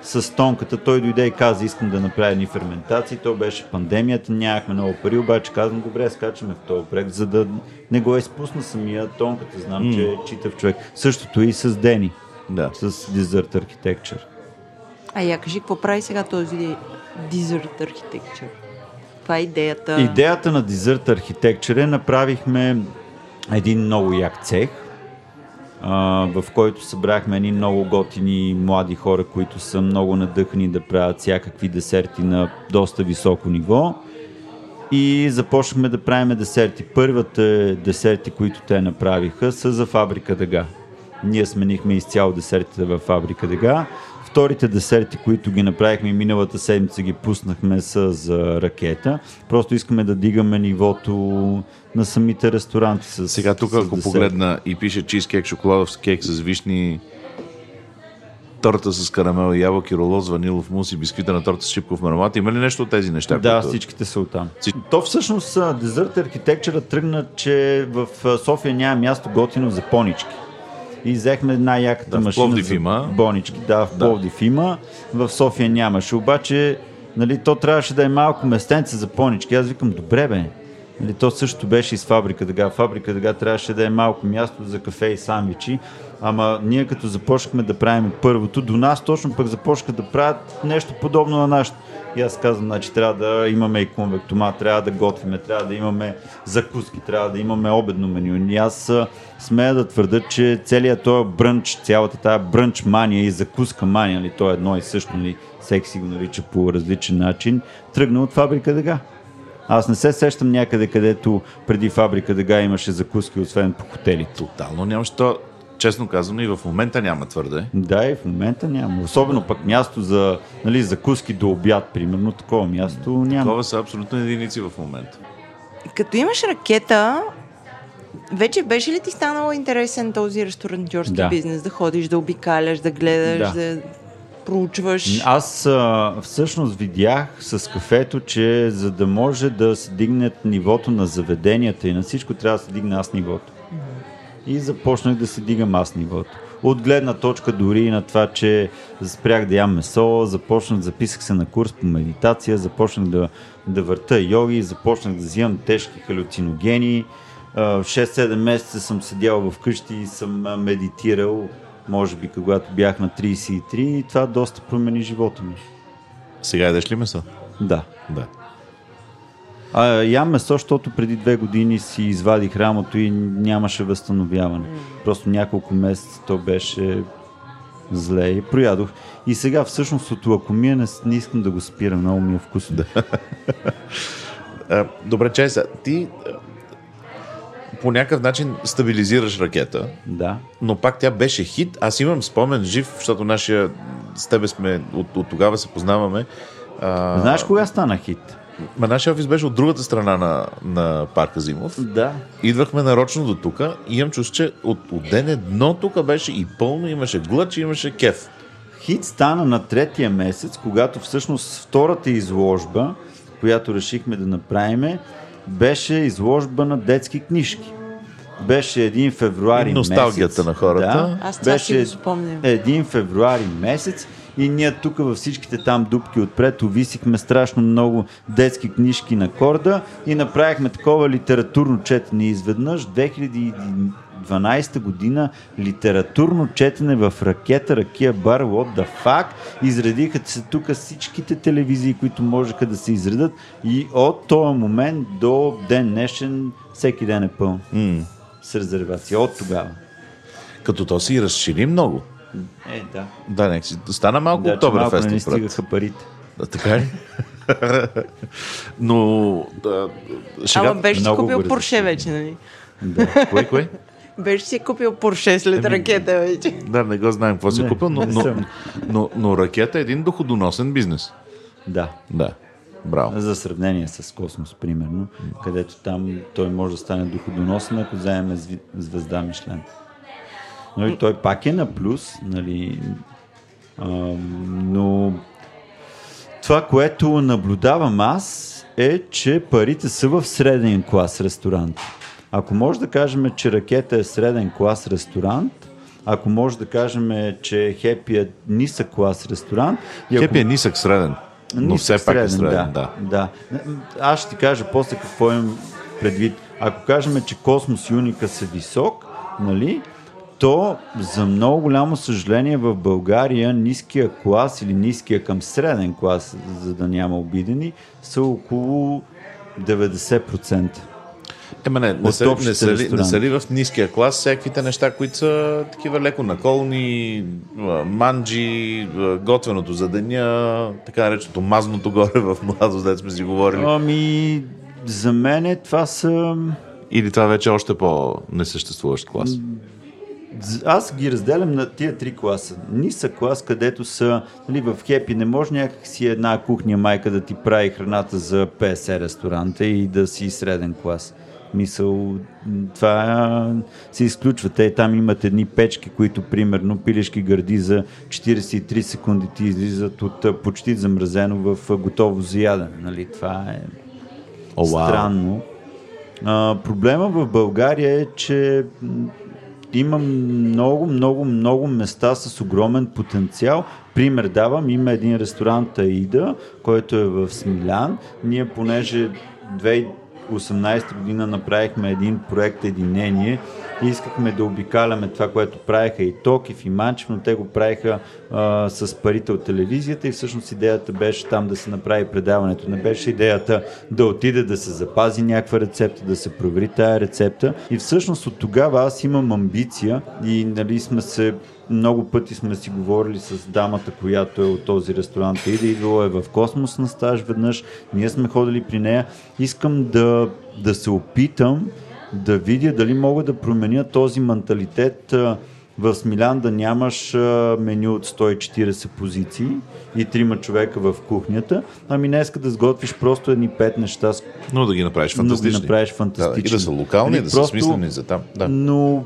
с тонката той дойде и каза, искам да направя едни ферментации. То беше пандемията, нямахме много пари, обаче казвам, добре, скачаме в този проект, за да не го изпусна самия тонката. Знам, че е читав човек. Същото и с Дени, Да. с Desert Architecture. А я кажи, какво прави сега този Desert Architecture? Това е идеята. Идеята на Desert Architecture е направихме един много як цех, в който събрахме едни много готини млади хора, които са много надъхани да правят всякакви десерти на доста високо ниво. И започнахме да правим десерти. Първите десерти, които те направиха, са за фабрика Дъга. Ние сменихме изцяло десертите във фабрика Дъга. Вторите десерти, които ги направихме миналата седмица ги пуснахме са за ракета. Просто искаме да дигаме нивото на самите ресторанти. С, Сега тук, с ако десерти. погледна и пише чизкек, шоколадов кек с вишни, торта с карамел ябълки, роло с ванилов мус и бисквита на торта с шипков мармелад. Има ли нещо от тези неща? Да, които- всичките са оттам. Всич- То всъщност Desert Architecture тръгна, че в София няма място готино за понички. И взехме най-яката Да, в машина Пловдив за има. бонички. Да, в Пловдив има. В София нямаше. Обаче, нали, то трябваше да е малко местенце за понички. Аз викам, добре бе. Нали, то също беше и с фабрика Дъга. Фабрика Дъга трябваше да е малко място за кафе и сандвичи. Ама ние като започнахме да правим първото, до нас точно пък започнаха да правят нещо подобно на нашето. И аз казвам, значи трябва да имаме и конвектома, трябва да готвиме, трябва да имаме закуски, трябва да имаме обедно меню. И аз смея да твърда, че целият този брънч, цялата тази брънч мания и закуска мания, нали, то е едно и също, нали, всеки си го нарича по различен начин, тръгна от фабрика Дъга. Аз не се сещам някъде, където преди фабрика Дъга имаше закуски, освен по хотелите. Тотално нямаше то. Честно казано и в момента няма твърде. Да, и в момента няма. Особено пък място за нали, закуски до обяд, примерно, такова място няма. Такова са абсолютно единици в момента. Като имаш ракета, вече беше ли ти станало интересен този ресторантьорски Да. бизнес? Да ходиш, да обикаляш, да гледаш, Да. да, проучваш? Аз а, всъщност видях с кафето, че за да може да се дигнат нивото на заведенията и на всичко, трябва да се дигне аз нивото. И започнах да се дигам аз нивото. От гледна точка дори и на това, че спрях да ям месо, започнах, записах се на курс по медитация, започнах да, да върта йоги, започнах да взимам тежки халюциногени. А, 6-7 месеца съм седял вкъщи и съм медитирал, може би когато бях на 33 и това доста промени живота ми. Сега едеш ли месо? Да. Да. А, ям месо, защото преди две години си извадих рамото и нямаше възстановяване. Просто няколко месеца то беше зле и проядох. И сега всъщност от лакомия не, не искам да го спирам, много ми е вкусно. Да. Добре, Чеса, ти по някакъв начин стабилизираш ракета, да. но пак тя беше хит. Аз имам спомен жив, защото нашия с тебе сме от, от тогава се познаваме. А, Знаеш кога стана хит? Ма нашия офис беше от другата страна на, на парка Зимов. Да. Идвахме нарочно до тук и имам чувство, че от, от ден едно тук беше и пълно, имаше глъч, имаше кеф. Хит стана на третия месец, когато всъщност втората изложба, която решихме да направиме, беше изложба на детски книжки. Беше един февруари И носталгията месец. на хората. Да, Аз това си беше го спомням. един февруари месец и ние тук във всичките там дупки отпред увисихме страшно много детски книжки на корда и направихме такова литературно четене. Изведнъж 2012 година литературно четене в ракета, ракия бар, what the fuck, изредиха се тук всичките телевизии, които можеха да се изредат и от този момент до ден днешен всеки ден е пълн. С резервация. От тогава. Като то си разшири много. Е, да. Да, нека си. Стана малко Да, да, малко Октоберфест не ни отпред. стигаха парите. Да, така ли? Но да, шегата... Ама беше си купил бързо. Порше вече, нали? Кой, кой? Беше си купил Порше след ракета вече. Да, не го знаем какво си Не, купил, но, не но, но, но ракета е един доходоносен бизнес. Да. Да. Браво. За сравнение с Космос, примерно, където там той може да стане доходоносен, ако вземем звезда Мишлен. Нали, той пак е на плюс, нали, а, но това, което наблюдавам аз, е, че парите са в среден клас ресторант. Ако може да кажем, че ракета е среден клас ресторант, ако може да кажем, че Хепи е нисък клас ресторант, и ако Хепи е нисък среден. Но Нисък все пак е среден, да. да. Аз ще ти кажа после какво имам предвид. Ако кажем, че Космос и Уника са висок, нали, то за много голямо съжаление в България ниския клас или ниския към среден клас, за да няма обидени, са около 90%. Ема не, не, са, не, са ли, не са ли в ниския клас всякаквите неща, които са такива леко наколни, манджи, готвеното за деня, така нареченото мазното горе в младост, дет сме си говорили. Ами, за мен това са... Или това вече е още по-несъществуващ клас? Аз ги разделям на тия три класа. Нисък клас, където са нали, в Хепи, не може някак си една кухня майка да ти прави храната за 50 ресторанта и да си среден клас. Мисъл, това се изключва. Те там имат едни печки, които примерно пилешки гърди за 43 секунди ти излизат от почти замразено в готово за ядене. Нали? Това е О, вау. странно. А, проблема в България е, че има много, много, много места с огромен потенциал. Пример давам, има един ресторант Аида, който е в Смилян. Ние, понеже 2018 година направихме един проект Единение и искахме да обикаляме това, което правиха и Токив, и Манчев, но те го правиха а, с парите от телевизията и всъщност идеята беше там да се направи предаването. Не беше идеята да отиде да се запази някаква рецепта, да се провери тая рецепта. И всъщност от тогава аз имам амбиция и нали сме се много пъти сме си говорили с дамата, която е от този ресторант. И да идвала е в Космос на стаж веднъж. Ние сме ходили при нея. Искам да, да се опитам да видя дали мога да променя този менталитет в Смилян да нямаш а, меню от 140 позиции и трима човека в кухнята, ами днеска да сготвиш просто едни пет неща, Но да ги направиш но ги фантастични. направиш Да, фантастични. и да са локални, Нали, да са просто- смислени за там. Да. но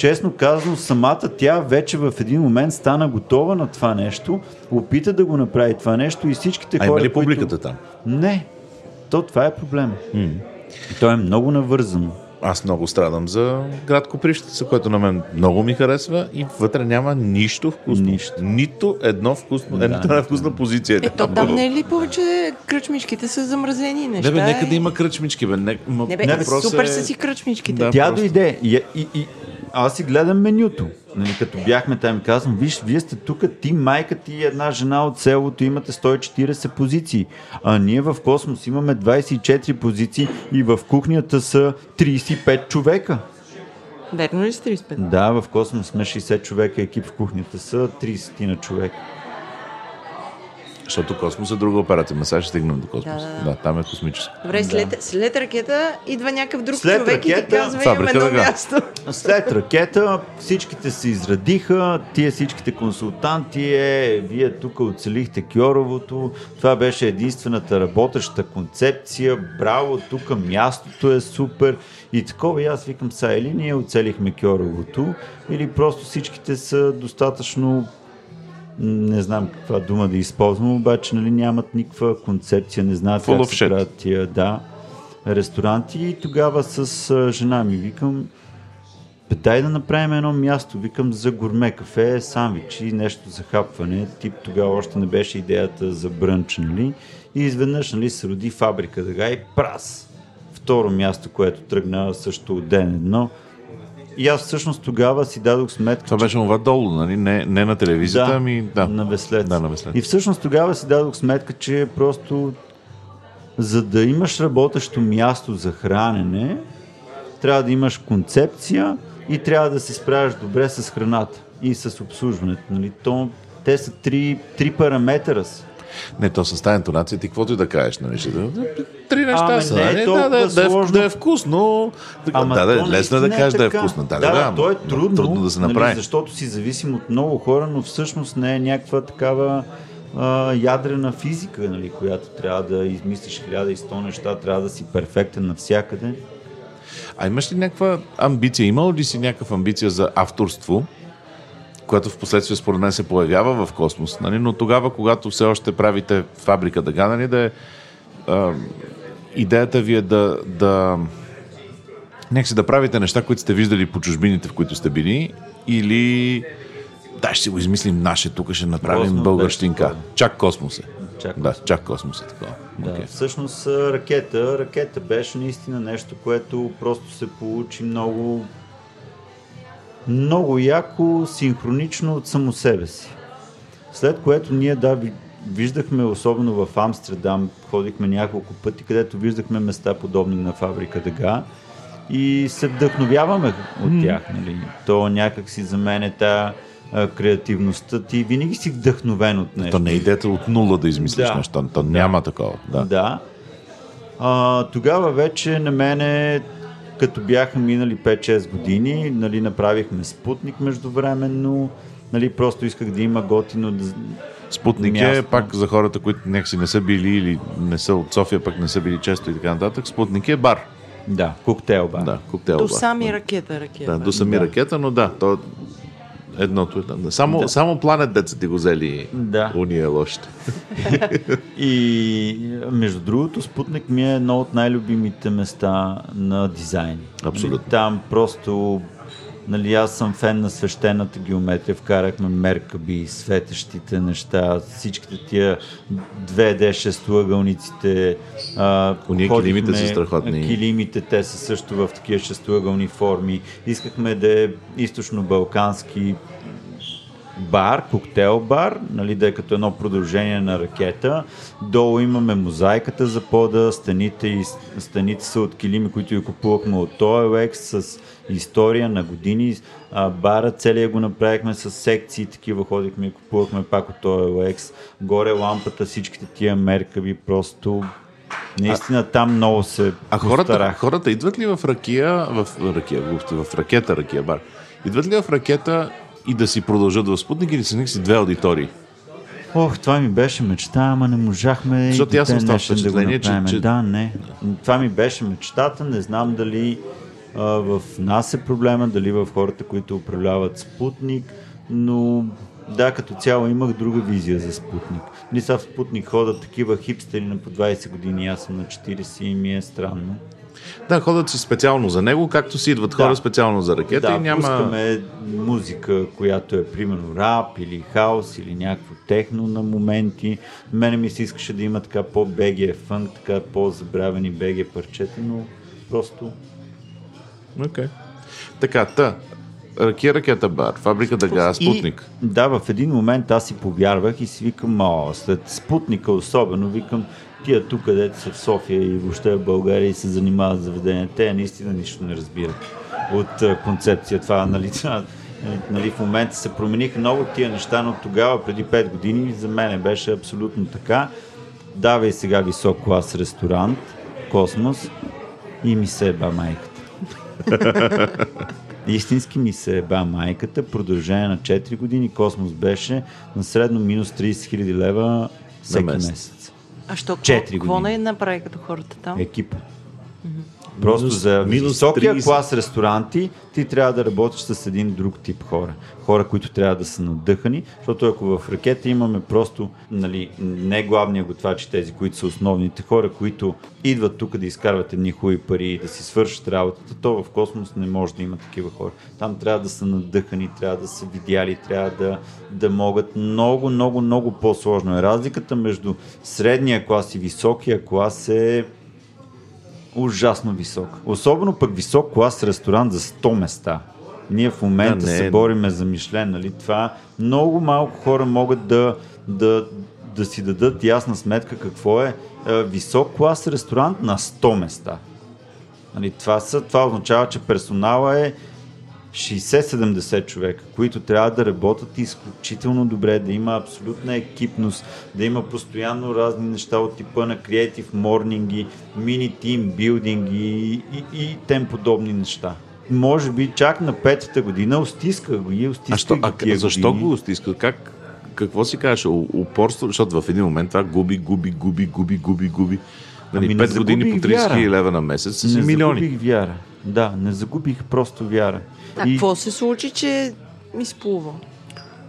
честно казано, самата тя вече в един момент стана готова на това нещо, опита да го направи това нещо и всичките А хора, има ли които... публиката там? Не. То това е проблем. То е много навързано. Аз много страдам за град Коприщица, което на мен много ми харесва и вътре няма нищо вкусно. Нищо. Нито едно вкусно, Да, една една вкусна позиция. Е, то там не е ли повече кръчмичките са замразени неща? Не бе, нека да и- има кръчмички, бе. Не, ма, Не бе, Не, супер е- са си кръчмичките. Да. Тя просто. дойде и, и, и аз си гледам менюто. Нали, като бяхме там и казвам, виж, вие сте тук, ти, майка ти и една жена от селото, имате 140 позиции. А ние в Космос имаме 24 позиции и в кухнята са 35 човека. Верно ли с 35? Да, в Космос сме 60 човека, екип в кухнята са 30 на човека. Защото космос е друга операция. Ма сега ще стигнем до космос. Да, Да, да, да. там е космическо. Добре, след, след ракета идва някакъв друг След човек и ти ракета, казва, фабрика едно Дъга. място. След ракета всичките се израдиха, тия всичките консултанти, е, вие тук оцелихте Кьоровото, това беше единствената работеща концепция, браво, тук мястото е супер и такова и аз викам са, или ние оцелихме Кьоровото, или просто всичките са достатъчно не знам каква дума да използвам, обаче нали, нямат никаква концепция, не знаят Full как се правят тия, да, ресторанти и тогава с а, жена ми викам, бе, дай да направим едно място, викам за гурме кафе, сандвичи, нещо за хапване, тип тогава още не беше идеята за брънч, нали? И изведнъж, нали, се роди фабрика дъга и прас. Второ място, което тръгна също от ден едно. И аз всъщност тогава си дадох сметка, Това че беше това долу, нали? Не, не на телевизията, ами да. на Веслец. Да, на Веслец. И всъщност тогава си дадох сметка, че просто за да имаш работещо място за хранене, трябва да имаш концепция и трябва да се справяш добре с храната и с обслужването. Нали? То, те са три, три параметъра. Са. Не, то с тази интонация ти каквото и да кажеш, нали? Ще да, да, три неща са, не е нали? Да, толкова да, да, е, сложно. да е вкусно. Ама да, да, лесно е да наистина кажеш да е вкусно. Да, да, да, да, то е трудно, трудно да се направи. Нали, защото си зависим от много хора, но всъщност не е някаква такава а, ядрена физика, нали, която трябва да измислиш 1100 неща, трябва да си перфектен навсякъде. А имаш ли някаква амбиция? Имал ли си някаква амбиция за авторство, която в последствие според мен се появява в космос, нали? но тогава, когато все още правите фабрика Дъга, нали, да е, а, идеята ви е да, да някакси да правите неща, които сте виждали по чужбините, в които сте били, или да, ще си го измислим наше, тук ще направим Космос българщинка. такова. Чак космос е. Чак да, чак космос е такова. Да, Окей. всъщност ракета, ракета беше наистина нещо, което просто се получи много много яко, синхронично от само себе си. След което ние да, ви- виждахме, особено в Амстердам, ходихме няколко пъти, където виждахме места подобни на фабрика Дъга и се вдъхновяваме от тях. Нали. То някак си за мен е та креативността. Ти винаги си вдъхновен от нещо. То не е идеята от нула да измислиш Да. неща. То няма такова. Да. Да. А, тогава вече на мене, като бяха минали 5-6 години, нали, направихме спутник междувременно, нали, просто исках да има готино да... Спутник е Място. пак за хората, които някакси не са били или не са от София, пък не са били често и така нататък. Спутник е бар. Да, коктейл бар. Да, коктейл До бар. сами ракета, ракета. Да, до сами Да. ракета, но да, то едното е там. Само, Да. само планет деца ти го взели Да. уния лошите. И между другото, Спутник ми е едно от най-любимите места на дизайн. Абсолютно. Там просто, нали, аз съм фен на свещената геометрия, вкарахме меркаби, светещите неща, всичките тия 2D шестоъгълниците. А, ходихме- килимите са страхотни. Килимите, те са също в такива шестоъгълни форми. Искахме да е източно-балкански бар, коктейл бар, нали, да е като едно продължение на ракета. Долу имаме мозайката за пода, стените, и, стените са от килими, които ги купувахме от OLX с история на години. А, бара целия го направихме с секции, такива ходихме и купувахме пак от OLX. Горе лампата, всичките тия меркави, просто наистина там много се А хората, хората идват ли в ракия, в ракия, в ракета, ракия бар, идват ли в ракета и да си продължат в Спутник или са някакси две аудитории? Ох, това ми беше мечта, ама не можахме и Защото до аз съм да го впечатление, че- направим. че- Да, не. Това ми беше мечтата. Не знам дали а, в нас е проблема, дали в хората, които управляват Спутник, но да, като цяло имах друга визия за Спутник. Нали сега в Спутник ходят такива хипстери на по 20 години, аз съм на 40 и ми е странно. Да, ходят си специално за него, както си идват хора Да. специално за ракета да, и няма... пускаме музика, която е примерно рап или хаос или някакво техно на моменти. Мене ми се искаше да има така по-беге фънк, така по-забравени беге парчета, но просто Окей. Така, та, ракия, ракета бар, фабрика Дъга, Спутник. И, да, в един момент аз си повярвах и си викам, о, след Спутника особено, викам, тия тук, където са в София и въобще в България и се занимават с заведения, те наистина нищо не разбират от концепция. Това, нали, Нали, в момента се промениха много тия неща, но тогава, преди 5 години, за мен беше абсолютно така. Давай сега висок клас ресторант, космос и ми се еба майката. Истински ми се еба майката. Продължение на 4 години космос беше на средно минус 30 хиляди лева всеки месец. месец. А що, Четири какво години. не направи като хората там? екип. Просто Минус- за високия 30. клас ресторанти ти трябва да работиш с един друг тип хора. Хора, които трябва да са надъхани, защото ако в ракета имаме просто нали, не главния готвач тези, които са основните хора, които идват тук да изкарват едни хубави пари и да си свършат работата, то в космос не може да има такива хора. Там трябва да са надъхани, трябва да са видяли, трябва да, да могат много, много, много по-сложно е. Разликата между средния клас и високия клас е ужасно висок. Особено пък висок клас ресторант за 100 места. Ние в момента Да, не е. се бориме за Мишлен, нали? Това много малко хора могат да, да, да си дадат ясна сметка какво е, е висок клас ресторант на 100 места. Нали, това, са, това означава, че персонала е 60-70 човека, които трябва да работят изключително добре, да има абсолютна екипност, да има постоянно разни неща от типа на креатив морнинги, мини тим билдинги и, и тем подобни неща. Може би чак на петата година устисках го и А, устисках що, а тия защо го стиска? Как, какво си кажеш? Упорство? Защото в един момент това губи, губи, губи, губи, губи, губи. Нали, Ами не 5 години по загубих 30 вяра. хиляди лева на месец са си Не милиони. загубих вяра. Да, не загубих просто вяра. А какво се случи, че ми сплува?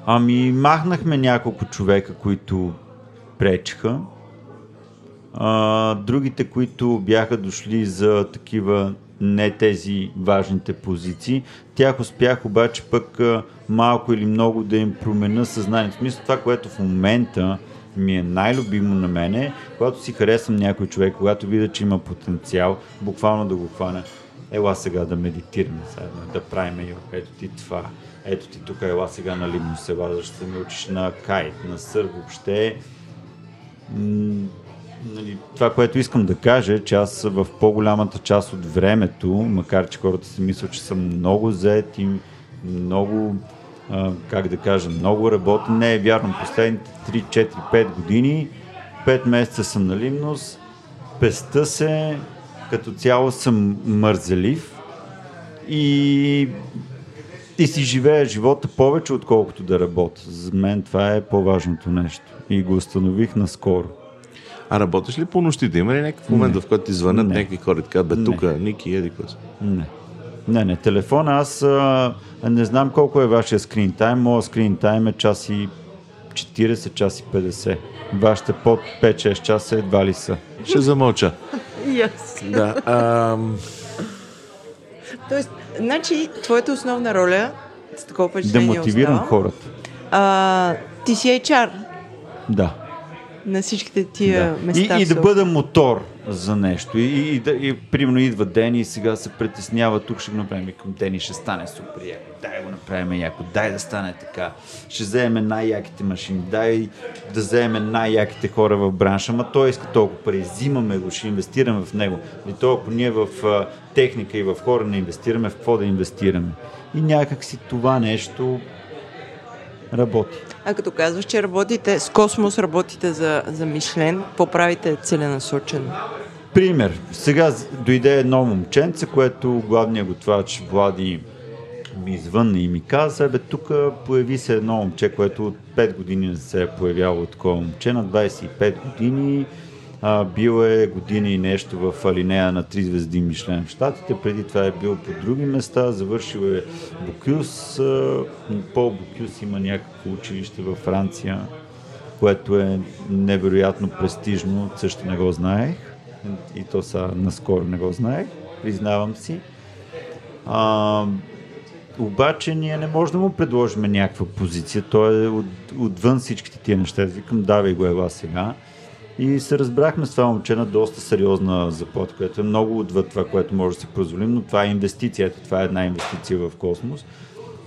Ами, махнахме няколко човека, които пречиха. А, другите, които бяха дошли за такива не тези важните позиции, тях успях обаче пък малко или много да им променя съзнанието. В смисъл това, което в момента ми е най-любимо на мене, когато си харесвам някой човек, когато видя, че има потенциал, буквално да го хвана. Ела сега да медитираме заедно, да правим йога. Ето ти това. Ето ти тук, ела сега на Лимнос, ела да ще ми учиш на кайт, на сър, въобще. Нали, това, което искам да кажа че аз в по-голямата част от времето, макар че хората си мислят, че съм много зает и много, как да кажа, много работен, не е вярно. Последните 3, 4, 5 години, 5 месеца съм на Лимнос, песта се, като цяло съм мързелив и и си живея живота повече, отколкото да работя. За мен това е по-важното нещо. И го установих наскоро. А работиш ли по нощите? Има ли някакъв момент, в който ти звънят Не. някакви хора и така, бе, Не. тук, Ники, еди какво? Не. Не, не, телефона аз а, не знам колко е вашия скрин тайм. Моя скрин тайм е час и 40, час и 50. Вашите под 5-6 часа едва ли са. Ще замълча. Yes. Да. ам, Тоест, значи, твоята основна роля, с такова Да впечатление мотивирам оставам, хората. А, ти си HR Да. На всичките тия да. места. И, и да бъда мотор за нещо. И, и, и, да, и примерно идва Дени и сега се притеснява, тук ще го направим. Към Дени ще стане супер яко. Дай го направим яко. Дай да стане така. Ще вземем най-яките машини. Дай да вземем най-яките хора в бранша. Ма той иска толкова пари. Взимаме го, ще инвестираме в него. И то ако ние в а, техника и в хора не инвестираме, в какво да инвестираме? И някак си това нещо работи. А като казваш, че работите с Космос, работите за, за Мишлен, какво правите целенасочено? Пример. Сега дойде едно момченце, което главният готвач Влади ми извънна и ми каза, бе, тук появи се едно момче, което от 5 години не се е появявало такова момче, на 25 години, а, бил е година и нещо в алинея на 3 звезди Мишлен в Штатите, преди това е бил по други места, завършил е Бокюс, Пол Бокюс има някакво училище във Франция, което е невероятно престижно, също не го знаех. И то са наскоро не го знаех, признавам си. А, обаче ние не можем да му предложим някаква позиция. Той е от, отвън всичките тия неща. Викам, давай го ела сега. И се разбрахме с това момче на доста сериозна заплата, което е много отвъд това, което може да си позволим, но това е инвестиция. Ето, това е една инвестиция в космос.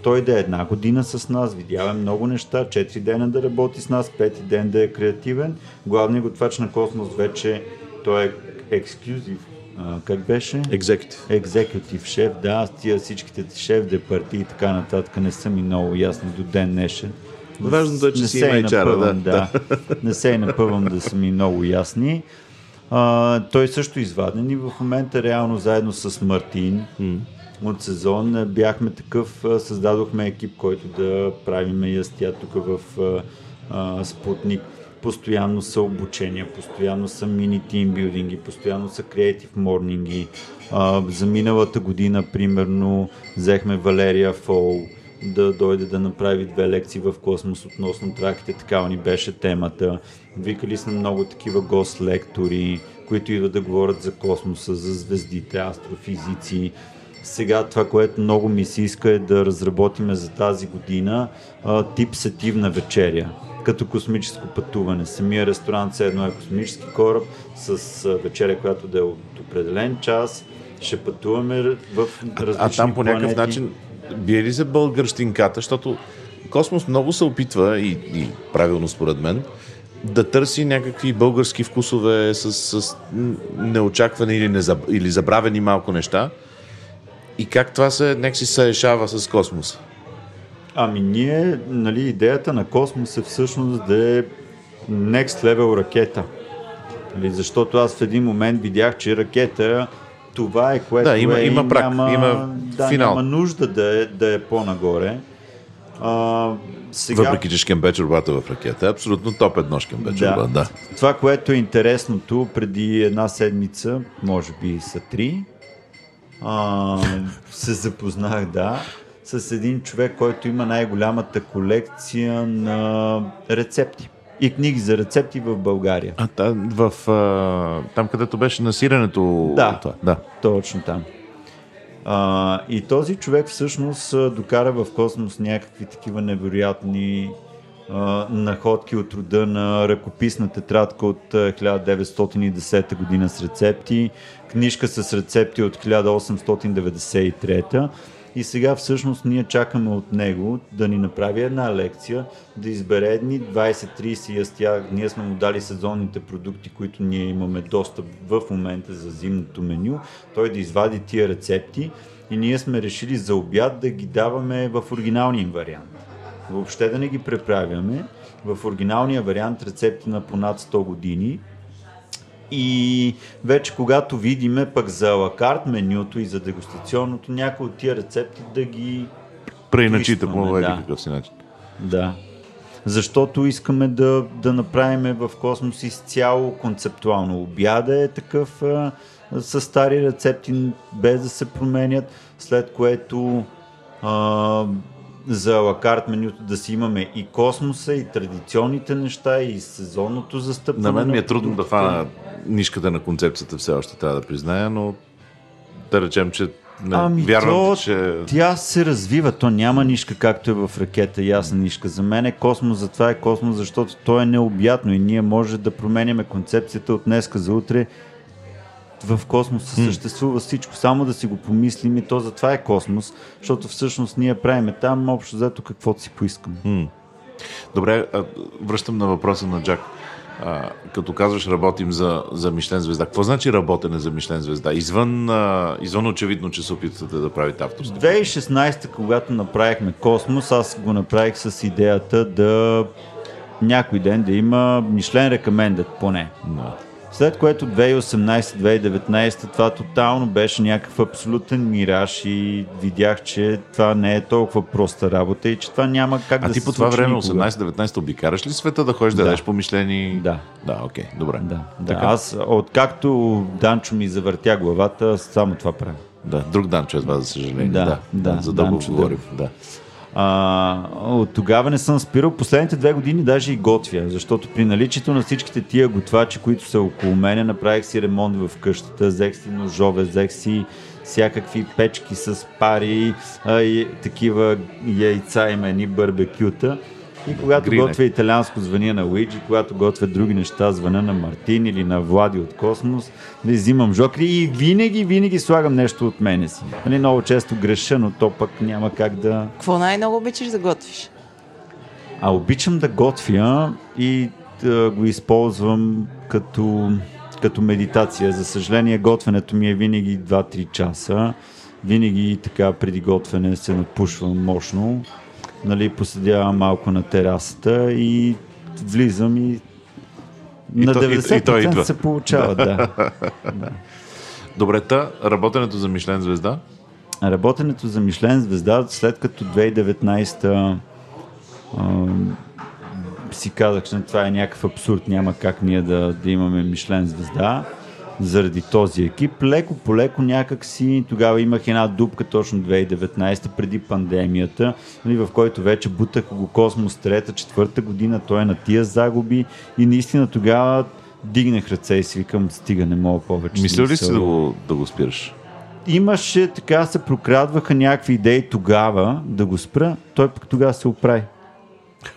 Той да е една година с нас, видява много неща, 4 дена да работи с нас, пети ден да е креативен. Главният готвач на Космос вече той е ексклюзив а, как беше? Екзекутив. Екзекутив шеф, да, аз тия всичките шеф де партии и така нататък не са ми много ясни до ден днешен. Важното е, че Не си се има HR, да. да. Не се и напъвам да са ми много ясни. А, той също изваден и в момента реално заедно с Мартин от сезон бяхме такъв, създадохме екип, който да правиме ястия тук в а, Спутник. Постоянно са обучения, постоянно са мини тимбилдинги, постоянно са креатив морнинги. А, за миналата година, примерно, взехме Валерия Фол, да дойде да направи две лекции в космос относно траките, такава ни беше темата. Викали сме много такива гост-лектори, които идват да говорят за космоса, за звездите, астрофизици. Сега това, което много ми се иска е да разработиме за тази година а, тип сетивна вечеря, като космическо пътуване. Самия ресторант все едно е космически кораб с а, вечеря, която да е от определен час. Ще пътуваме в различни А там по някакъв планети. начин бие ли се българщинката, защото Космос много се опитва и, и правилно според мен да търси някакви български вкусове с, с неочаквани или, незаб, или забравени малко неща. И как това се някакси се решава с космоса? Ами ние, нали, идеята на Космос е всъщност да е next level ракета. Нали, защото аз в един момент видях, че ракета това е което Да, има- е, има и прак, няма, има да, финал. няма нужда да е, да е по-нагоре. А, сега, Въпреки, че шкембе-чорбата в ракета е абсолютно топ едно шкембе-чорба. Да. да. Това, което е интересното, преди една седмица, може би са три, а, се запознах, да, с един човек, който има най-голямата колекция на рецепти и книги за рецепти в България. А та, в, а, там, където беше насирането. Да. Това, да. Точно там. А, и този човек всъщност докара в космос някакви такива невероятни а, находки от рода на ръкописна тетрадка от а, 1910 година с рецепти, книжка с рецепти от 1893 и сега всъщност ние чакаме от него да ни направи една лекция, да избере едни 20-30 ястия. Ние сме му дали сезонните продукти, които ние имаме достъп в момента за зимното меню. Той да извади тия рецепти и ние сме решили за обяд да ги даваме в оригиналния им вариант. Въобще да не ги преправяме. В оригиналния вариант рецепти на понад 100 години и вече когато видиме пък за лакарт менюто и за дегустационното, някои от тия рецепти да ги... Преиначите по да. какъв си начин. Да. Защото искаме да, да направим в космос изцяло концептуално. Обяда е такъв а, с стари рецепти, без да се променят, след което а, за лакарт менюто да си имаме и космоса, и традиционните неща, и сезонното застъпване. На мен ми е трудно да фана нишката на концепцията, все още трябва да призная, но да речем, че не, Ами вярвам, то, че... тя се развива, то няма нишка както е в ракета, ясна нишка. За мен е космос, затова е космос, защото то е необятно и ние може да променяме концепцията от днеска за утре. В космоса съществува всичко, само да си го помислим и то затова е космос, защото всъщност ние правиме там общо взето каквото си поискаме. Добре, а, връщам на въпроса на Джак. А, като казваш работим за, за Мишлен звезда, какво значи работене за Мишлен звезда? Извън, а, извън очевидно, че се опитвате да правите авторски. 2016, когато направихме Космос, аз го направих с идеята да някой ден да има Мишлен рекомендът поне. Да. След което 2018-2019 това тотално беше някакъв абсолютен мираж и видях, че това не е толкова проста работа и че това няма как А да ти се по това време, никога. 18-19, обикараш ли света да ходиш да, Да. дадеш помишлени? Да. Да, окей, добре. Да, да. Така. Аз откакто Данчо ми завъртя главата, само това правя. Да, друг Данчо едва, за съжаление. Да, да, да, за да го Данчо говорим. Да. А, от тогава не съм спирал. Последните две години даже и готвя, защото при наличието на всичките тия готвачи, които са около мене, направих си ремонт в къщата, взех си ножове, взех си всякакви печки с пари, а, и такива яйца и мени, барбекюта. И когато Грине. готвя италианско, звъня на Уиджи, когато готвя други неща, звъня на Мартин или на Влади от Космос, нали, взимам жокри и винаги, винаги слагам нещо от мене си. Нали, много често греша, но то пък няма как да... Какво най-много обичаш да готвиш? А обичам да готвя и да го използвам като като медитация. За съжаление, готвенето ми е винаги 2-3 часа. Винаги така преди готвене се напушвам мощно. Нали, поседявам малко на терасата и влизам и, И на то- и- и 90% той идва. се получава, да. Добре, та, работенето за Мишлен звезда? Работенето за Мишлен звезда, след като 2019 а, си казах, че това е някакъв абсурд, няма как ние да, да имаме Мишлен звезда заради този екип. Леко по леко някак си, тогава имах една дупка точно 2019 преди пандемията, нали, в който вече бутах го Космос трета, четвърта година, той е на тия загуби и наистина тогава дигнах ръце и си викам, стига, не мога повече. Мислил ли си да го, да го спираш? имаше, така се прокрадваха някакви идеи тогава да го спра, той пък тогава се оправи.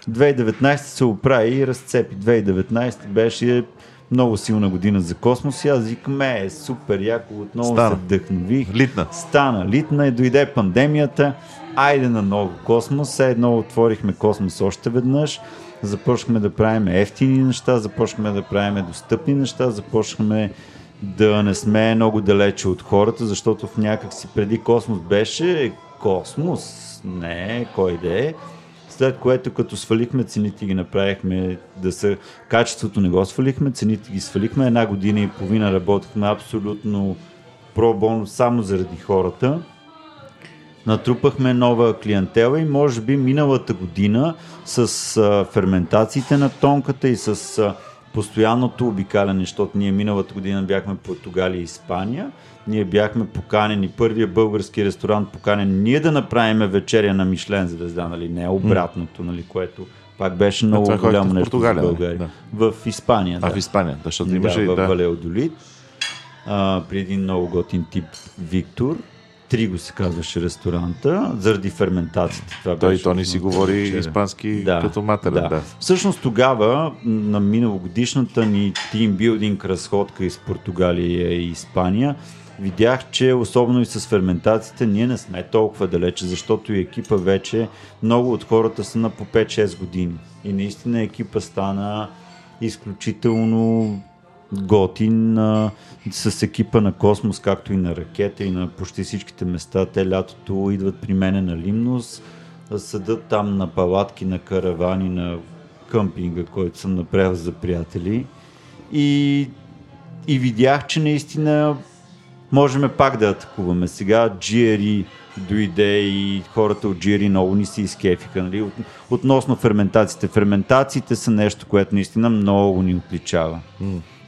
2019 се оправи и разцепи. 2019 беше много силна година за космос и аз викам, е, супер, яко, отново Стана. се вдъхнових. Литна. Стана, литна и дойде пандемията. Айде на ново космос. Все едно отворихме космос още веднъж. Започнахме да правим ефтини неща, започнахме да правим достъпни неща, започнахме да не сме много далече от хората, защото в някак си преди космос беше космос. Не, кой да е. След което като свалихме цените ги направихме да са... Качеството не го свалихме, цените ги свалихме. Една година и половина работихме абсолютно пробон само заради хората. Натрупахме нова клиентела и може би миналата година с а, ферментациите на тонката и с а, постоянното обикаляне, защото ние миналата година бяхме в Португалия и Испания. Ние бяхме поканени, първия български ресторант поканен ние да направим вечеря на Мишлен звезда, нали? не обратното, нали? което пак беше много голямо в нещо Португалия, за нали? България. В Испания, А да. в Испания, защото Да, имаше и в да. Валеодолит. А, при един много готин тип Виктор. Триго се казваше ресторанта, заради ферментацията. Това Той беше Тони си говори вечеря. испански като матерен. Да. Всъщност тогава, на миналогодишната ни тимбилдинг разходка из Португалия и Испания, видях, че особено и с ферментациите ние не сме толкова далече, защото и екипа вече, много от хората са на по 5-6 години. И наистина екипа стана изключително готин а, с екипа на Космос, както и на Ракета и на почти всичките места. Те лятото идват при мене на Лимнос, седат там на палатки, на каравани, на къмпинга, който съм направил за приятели. И, и видях, че наистина можем пак да атакуваме. Сега GRE дойде и хората от GRE много ни се изкефиха. Нали? От, относно ферментациите. Ферментациите са нещо, което наистина много ни отличава.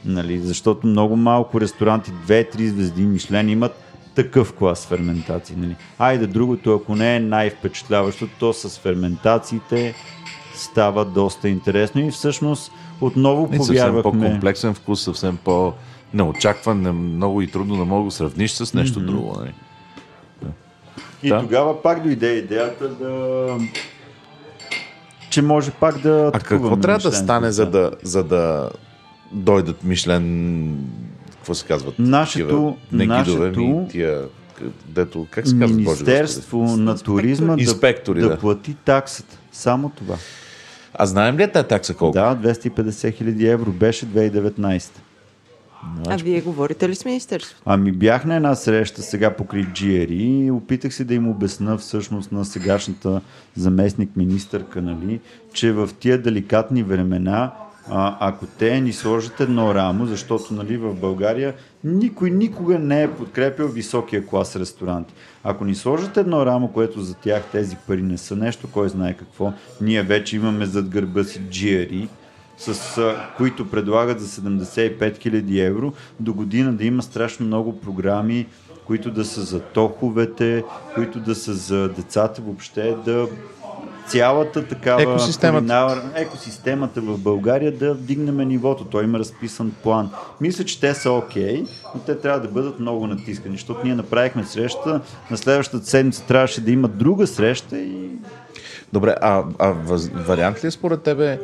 Нали? Защото много малко ресторанти, 2-3 звезди Мишлен имат такъв клас ферментации. Нали? Айде другото, ако не е най-впечатляващото, то с ферментациите става доста интересно и всъщност отново И съвсем повярвахме. по-комплексен вкус, съвсем по неочакван, не- много и трудно да мога да сравниш с нещо друго. Нали? И Да. тогава пак дойде идеята да... че може пак да А какво трябва да стане, за да, за да дойдат Мишлен, какво се казват? Нашето- такива, не гидове, нашето ми тия, дето, как се казват? Боже Министерство Господи? на туризма да, Инспектори, да, да. плати таксата. Само това. А знаем ли е тази такса колко? Да, 250 хиляди евро беше 2019. А вие говорите ли с Министерството? Ами бях на една среща сега покрай GRI и опитах се да им обясна всъщност на сегашната заместник министърка, нали, че в тия деликатни времена, а, ако те ни сложат едно рамо, защото нали, в България никой никога не е подкрепил високия клас ресторанти. Ако ни сложат едно рамо, което за тях тези пари не са нещо, кой знае какво, ние вече имаме зад гърба си GRI, с а, които предлагат за 75 000 евро до година да има страшно много програми, които да са за тоховете, които да са за децата въобще, да цялата такава Екосистемата. кулинар- екосистемата в България да вдигнем нивото. Той има разписан план. Мисля, че те са окей, но те трябва да бъдат много натискани, защото ние направихме среща, на следващата седмица трябваше да има друга среща и Добре, а, а въз, вариант ли е според тебе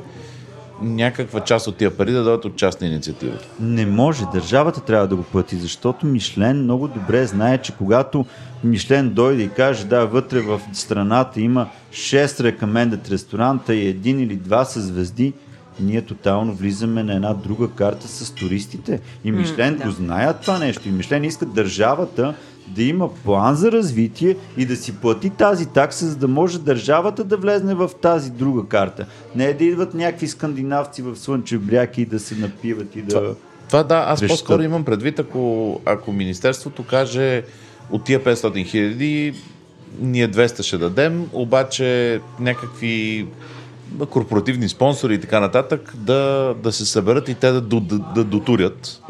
някаква част от тия пари да дойдат от частна инициатива? Не може. Държавата трябва да го плати, защото Мишлен много добре знае, че когато Мишлен дойде и каже, да, вътре в страната има 6 recommended ресторанта и един или два са звезди, ние тотално влизаме на една друга карта с туристите. И Мишлен да. го знаят това нещо. И Мишлен иска държавата да има план за развитие и да си плати тази такса, за да може държавата да влезне в тази друга карта. Не е да идват някакви скандинавци в Слънчев бряг и да се напиват и да... Това да, аз Виж, по-скоро имам предвид, ако, ако Министерството каже от тия 500 хиляди, ние 200 ще дадем, обаче някакви корпоративни спонсори и така нататък да, да се съберат и те да, да, да, да дотурят.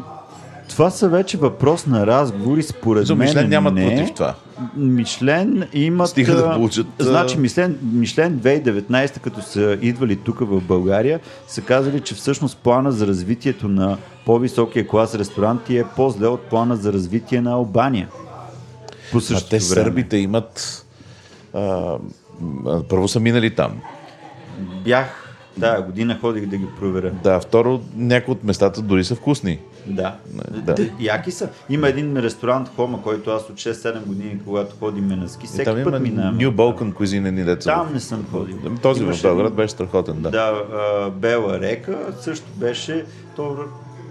Това са вече въпрос на разговори, според За мен Мишлен нямат не. против това. Мишлен имат... Стига да получат, Значи Мишлен, Мишлен 2019, като са идвали тук в България, са казали, че всъщност плана за развитието на по-високия клас ресторанти е по-зле от плана за развитие на Албания. По А те време. сърбите имат... А, първо са минали там. Бях, да, година ходих да ги проверя. Да, второ, някои от местата дори са вкусни. Да. Да. Яки са. Има един ресторант Хома, който аз от 6-7 години, когато ходим на ски, всеки там път минаваме. New Balkan Cuisine, ни деца. Там не съм ходил. Този в Имаше Белград един- беше страхотен, да. Да, а, Бела река също беше, то,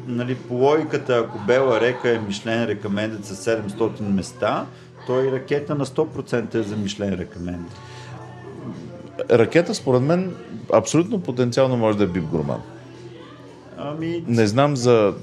нали, по логиката, ако Бела река е Мишлен рекамендът с 700 места, то и ракета на 100% е за Мишлен рекаменд. Ракета, според мен, абсолютно потенциално може да е бип гурман. Ами, Не знам за...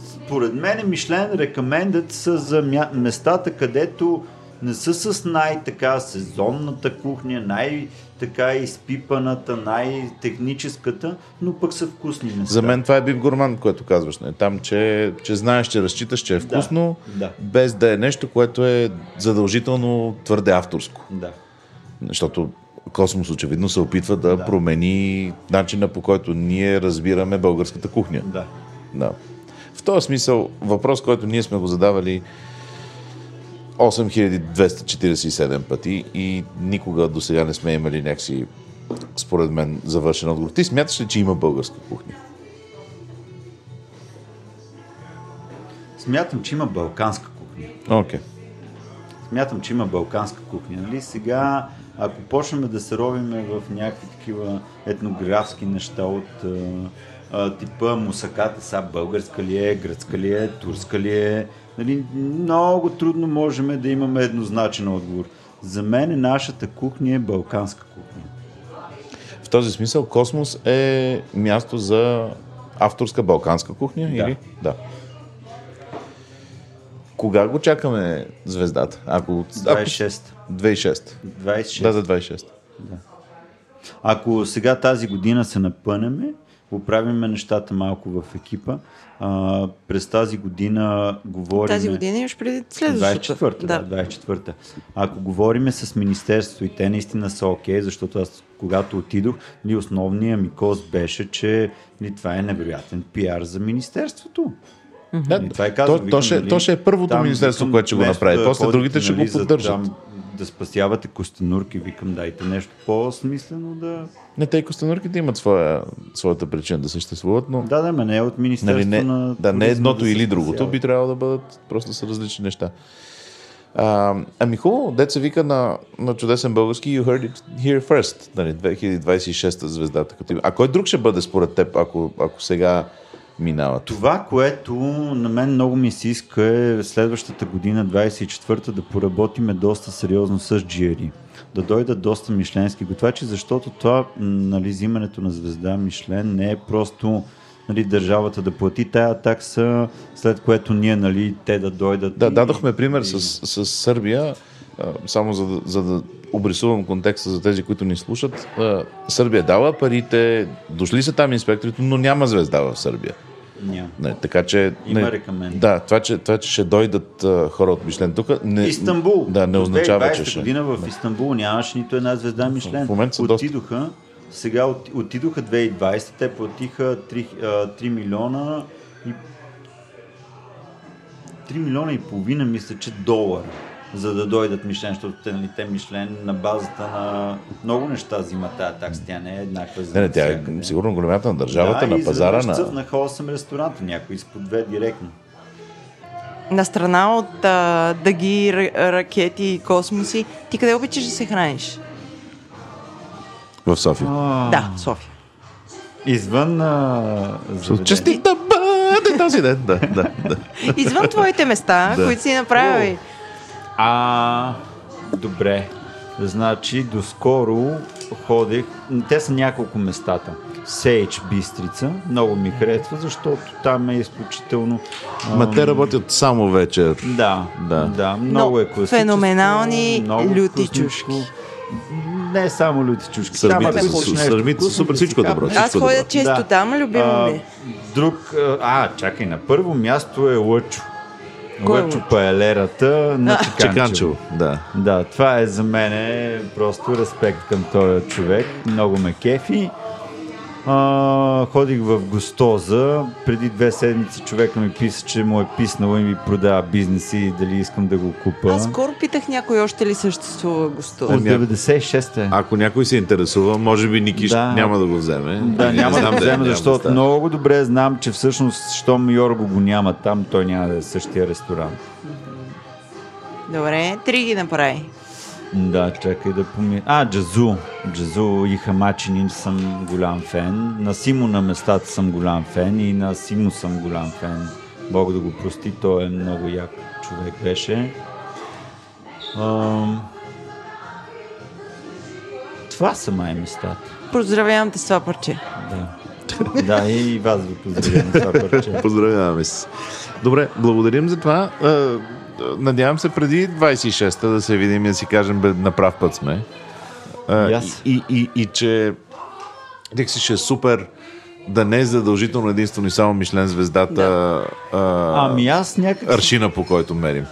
според мен Мишлен рекамендът са за местата, където не са с най-така сезонната кухня, най-така изпипаната, най-техническата, но пък са вкусни места. За мен това е бип гурман, което казваш. Не? Там, че, че знаеш, че разчиташ, че е вкусно, да. без да е нещо, което е задължително твърде авторско. Да. Защото Космос очевидно се опитва да, Да. промени начина по който ние разбираме българската кухня. Да. Да. В този смисъл, въпрос, който ние сме го задавали 8247 пъти и никога до сега не сме имали някакси, според мен, завършен отговор. Ти смяташ ли, че има българска кухня? Смятам, че има балканска кухня. Окей. Okay. Смятам, че има балканска кухня. Нали? Сега, ако почнем да се ровиме в някакви такива етнографски неща от а, а, типа мусаката, са българска ли е, гръцка ли е, турска ли е, нали? много трудно можем да имаме еднозначен отговор. За мен нашата кухня е балканска кухня. В този смисъл Космос е място за авторска балканска кухня? Да. Или? Да. Кога го чакаме звездата? Ако, ако... 26. 26. 26. Да, за 26. Ако сега тази година се напънеме, оправиме нещата малко в екипа. А, през тази година говорим... Тази година имаш преди следващата. 24-та, да. да, 24-та. Ако говориме с Министерството и те наистина са окей, защото аз когато отидох, нали, основният ми кост беше, че нали, това е невероятен пиар за Министерството. Да, И това е казал, то, викам, то, ще, нали, то ще е първото там, министерство, което ще го направи. да После другите ще нали, го поддържат. там Да спасявате костенурки, викам, дайте нещо по-смислено да... Не, те костенурките имат своя, своята причина да съществуват, но Да, да, ме не е от нали, Министерството не, на да, не туризма едното да или другото, би трябвало да бъдат просто са различни неща. А, ами хубаво, деца вика на, на чудесен български You heard it here first, нали, 2026 звездата. Като. А кой друг ще бъде според теб, ако, ако сега минава? Това, което на мен много ми се иска е следващата година, 24-та, да поработиме доста сериозно с GRI. Да дойдат доста мишленски готвачи, защото това, нали, взимането на звезда Мишлен не е просто нали, държавата да плати тая такса, след което ние, нали, те да дойдат. Да, и- дадохме пример и- с, с Сърбия, само за за да обрисувам контекста за тези, които ни слушат. Сърбия дала парите, дошли са там инспекторите, но няма звезда в Сърбия. Няма. Не, така че... Има не, рекаменд. Да, това че, това, че ще дойдат а, хора от Мишлен тук, не, Истанбул. Да, не означава, 2020 че ще... година в Истанбул нямаше нито една звезда Мишлен. в момента са доста. отидоха, сега от, отидоха 2020, те платиха 3, а, 3 милиона и 3 милиона и половина, мисля, че долара за да дойдат Мишлен, защото те, нали, те Мишлен на базата на много неща взимат тази такса. Тя не е еднаква за Не, не, тя е сигурно големята на държавата, да, на и пазара, изведнъж на... цъфнаха 8 ресторанта, някой изпод две директно. На страна от а, дъги, ра- ракети и космоси, ти къде обичаш да се храниш? В София. Да, София. Извън а, заведение. Честит да бъде този ден. Да, да, да. Извън твоите места, Да. които си направили. А, добре. Значи, доскоро ходех. Те са няколко местата. Сейч Бистрица. Много ми харесва, защото там е изключително... Ма ам, те работят само вечер. Да, Да. да, много Но е класическо. феноменални много люти чушки. Не само люти чушки. Сърмите са- сърмите са вкусно, супер, всичко е добро. хапнеш. Аз ходя често Да. там, любимо ми. е. Друг... А, чакай, на първо място е Лъчо. Лъчо паелерата на А. Чеканчево. Чеканчево, да. Да, това е за мен е просто респект към този човек. Много ме кефи. А, ходих в Гостоза. Преди две седмици човека ми писа, че му е писнало и ми продава бизнеси и дали искам да го купа. Аз скоро питах някой още ли съществува госто. От 96-те. Ако някой се интересува, може би Никиш Да. няма да го вземе. Да, Не няма да го няма защото стане. много добре знам, че всъщност, щом Йорго го няма там, той няма да е същия ресторант. Добре, три ги направи. Да, чакай да помисля. А, Джазу. Джазу и Хамачинин съм голям фен. На Симо на местата съм голям фен и на Симо съм голям фен. Бог да го прости, той е много як човек беше. Ам... Това са май местата. Поздравявам те с това парче. Да. да, и вас ви поздравявам за това парче. Поздравяваме се. Добре, благодарим за това. Надявам се преди 26-та да се видим и да си кажем, бе, на прав път сме. А, И и, и, и, че си ще е супер да не е задължително единствено и само Мишлен звездата а, Ами аз някак аршина по който мерим.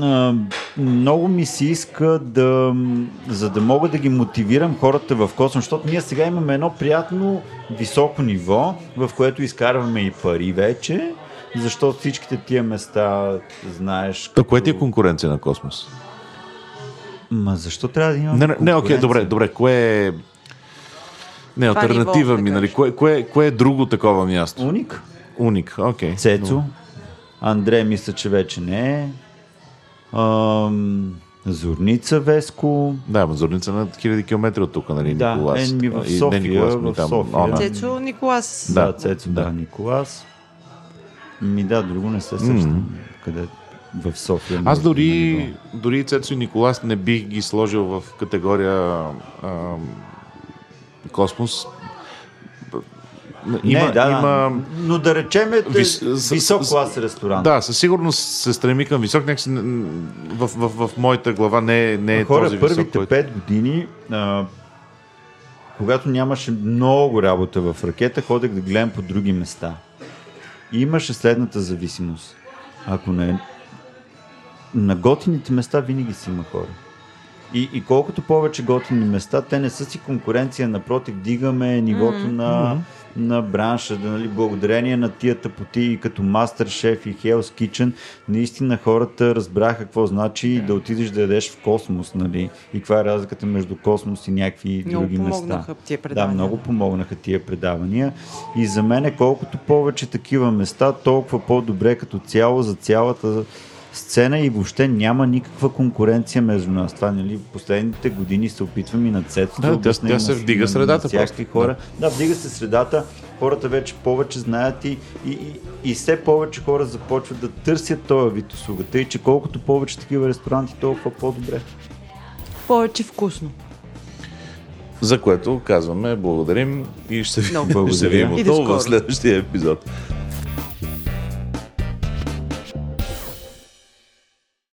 А, много ми се иска да, за да мога да ги мотивирам хората в космос, защото ние сега имаме едно приятно високо ниво, в което изкарваме и пари вече, защото всичките тия места, знаеш... Та, кое ти е конкуренция на космос? Ма защо трябва да имам Не, не, не окей, добре, добре, кое е... Не, Това альтернатива ниво, ми, нали? Кое, кое, кое е друго такова място? Уник. Уник, окей. Цецо. Андре мисля, че вече не е. Ам, Зорница Веско. Да, Мазурница на хиляди километри от тук, нали, Да, Николас. е, ми в И не София, Николас, ми в там, София. Она. Цецо Николас. Да, Да, Цецо, да, да. Николас. Ми да, друго не се сещам. Къде в София. Аз може да дори, дори Цецо и Николас не бих ги сложил в категория а, космос. Има, не, да, има, но да речем е Вис- висок клас ресторант. да, със сигурност се стреми към висок, някакси н- в, в, в, моята глава не не е Хора, този първите висок, който... пет години, а, когато нямаше много работа в ракета, ходех да гледам по други места. Имаше следната зависимост. Ако не... На готините места винаги си има хора. И, и колкото повече готини места, те не са си конкуренция, напротив, дигаме нивото mm-hmm. на, на бранша, да, нали, благодарение на тия тъпоти като Masterchef и Hell's Kitchen, наистина хората разбраха какво значи да отидеш да ядеш в космос, нали, и каква е разликата между космос и някакви Много други места. тия Да, предавания. много помогнаха тия предавания. И за мен колкото повече такива места, толкова по-добре като цяло за цялата сцена и въобще няма никаква конкуренция между нас. Това, нали, в последните години се опитвам и на Цецо Да, тя- обясня тя на- се вдига на- средата На всякакви хора. Да. да, вдига се средата. Хората вече повече знаят и, и, и, и все повече хора започват да търсят този вид услугата. И че колкото повече такива ресторанти, толкова по-добре. Повече вкусно. За което казваме благодарим и ще, Много ще се видим благодаря. И до отново в следващия епизод.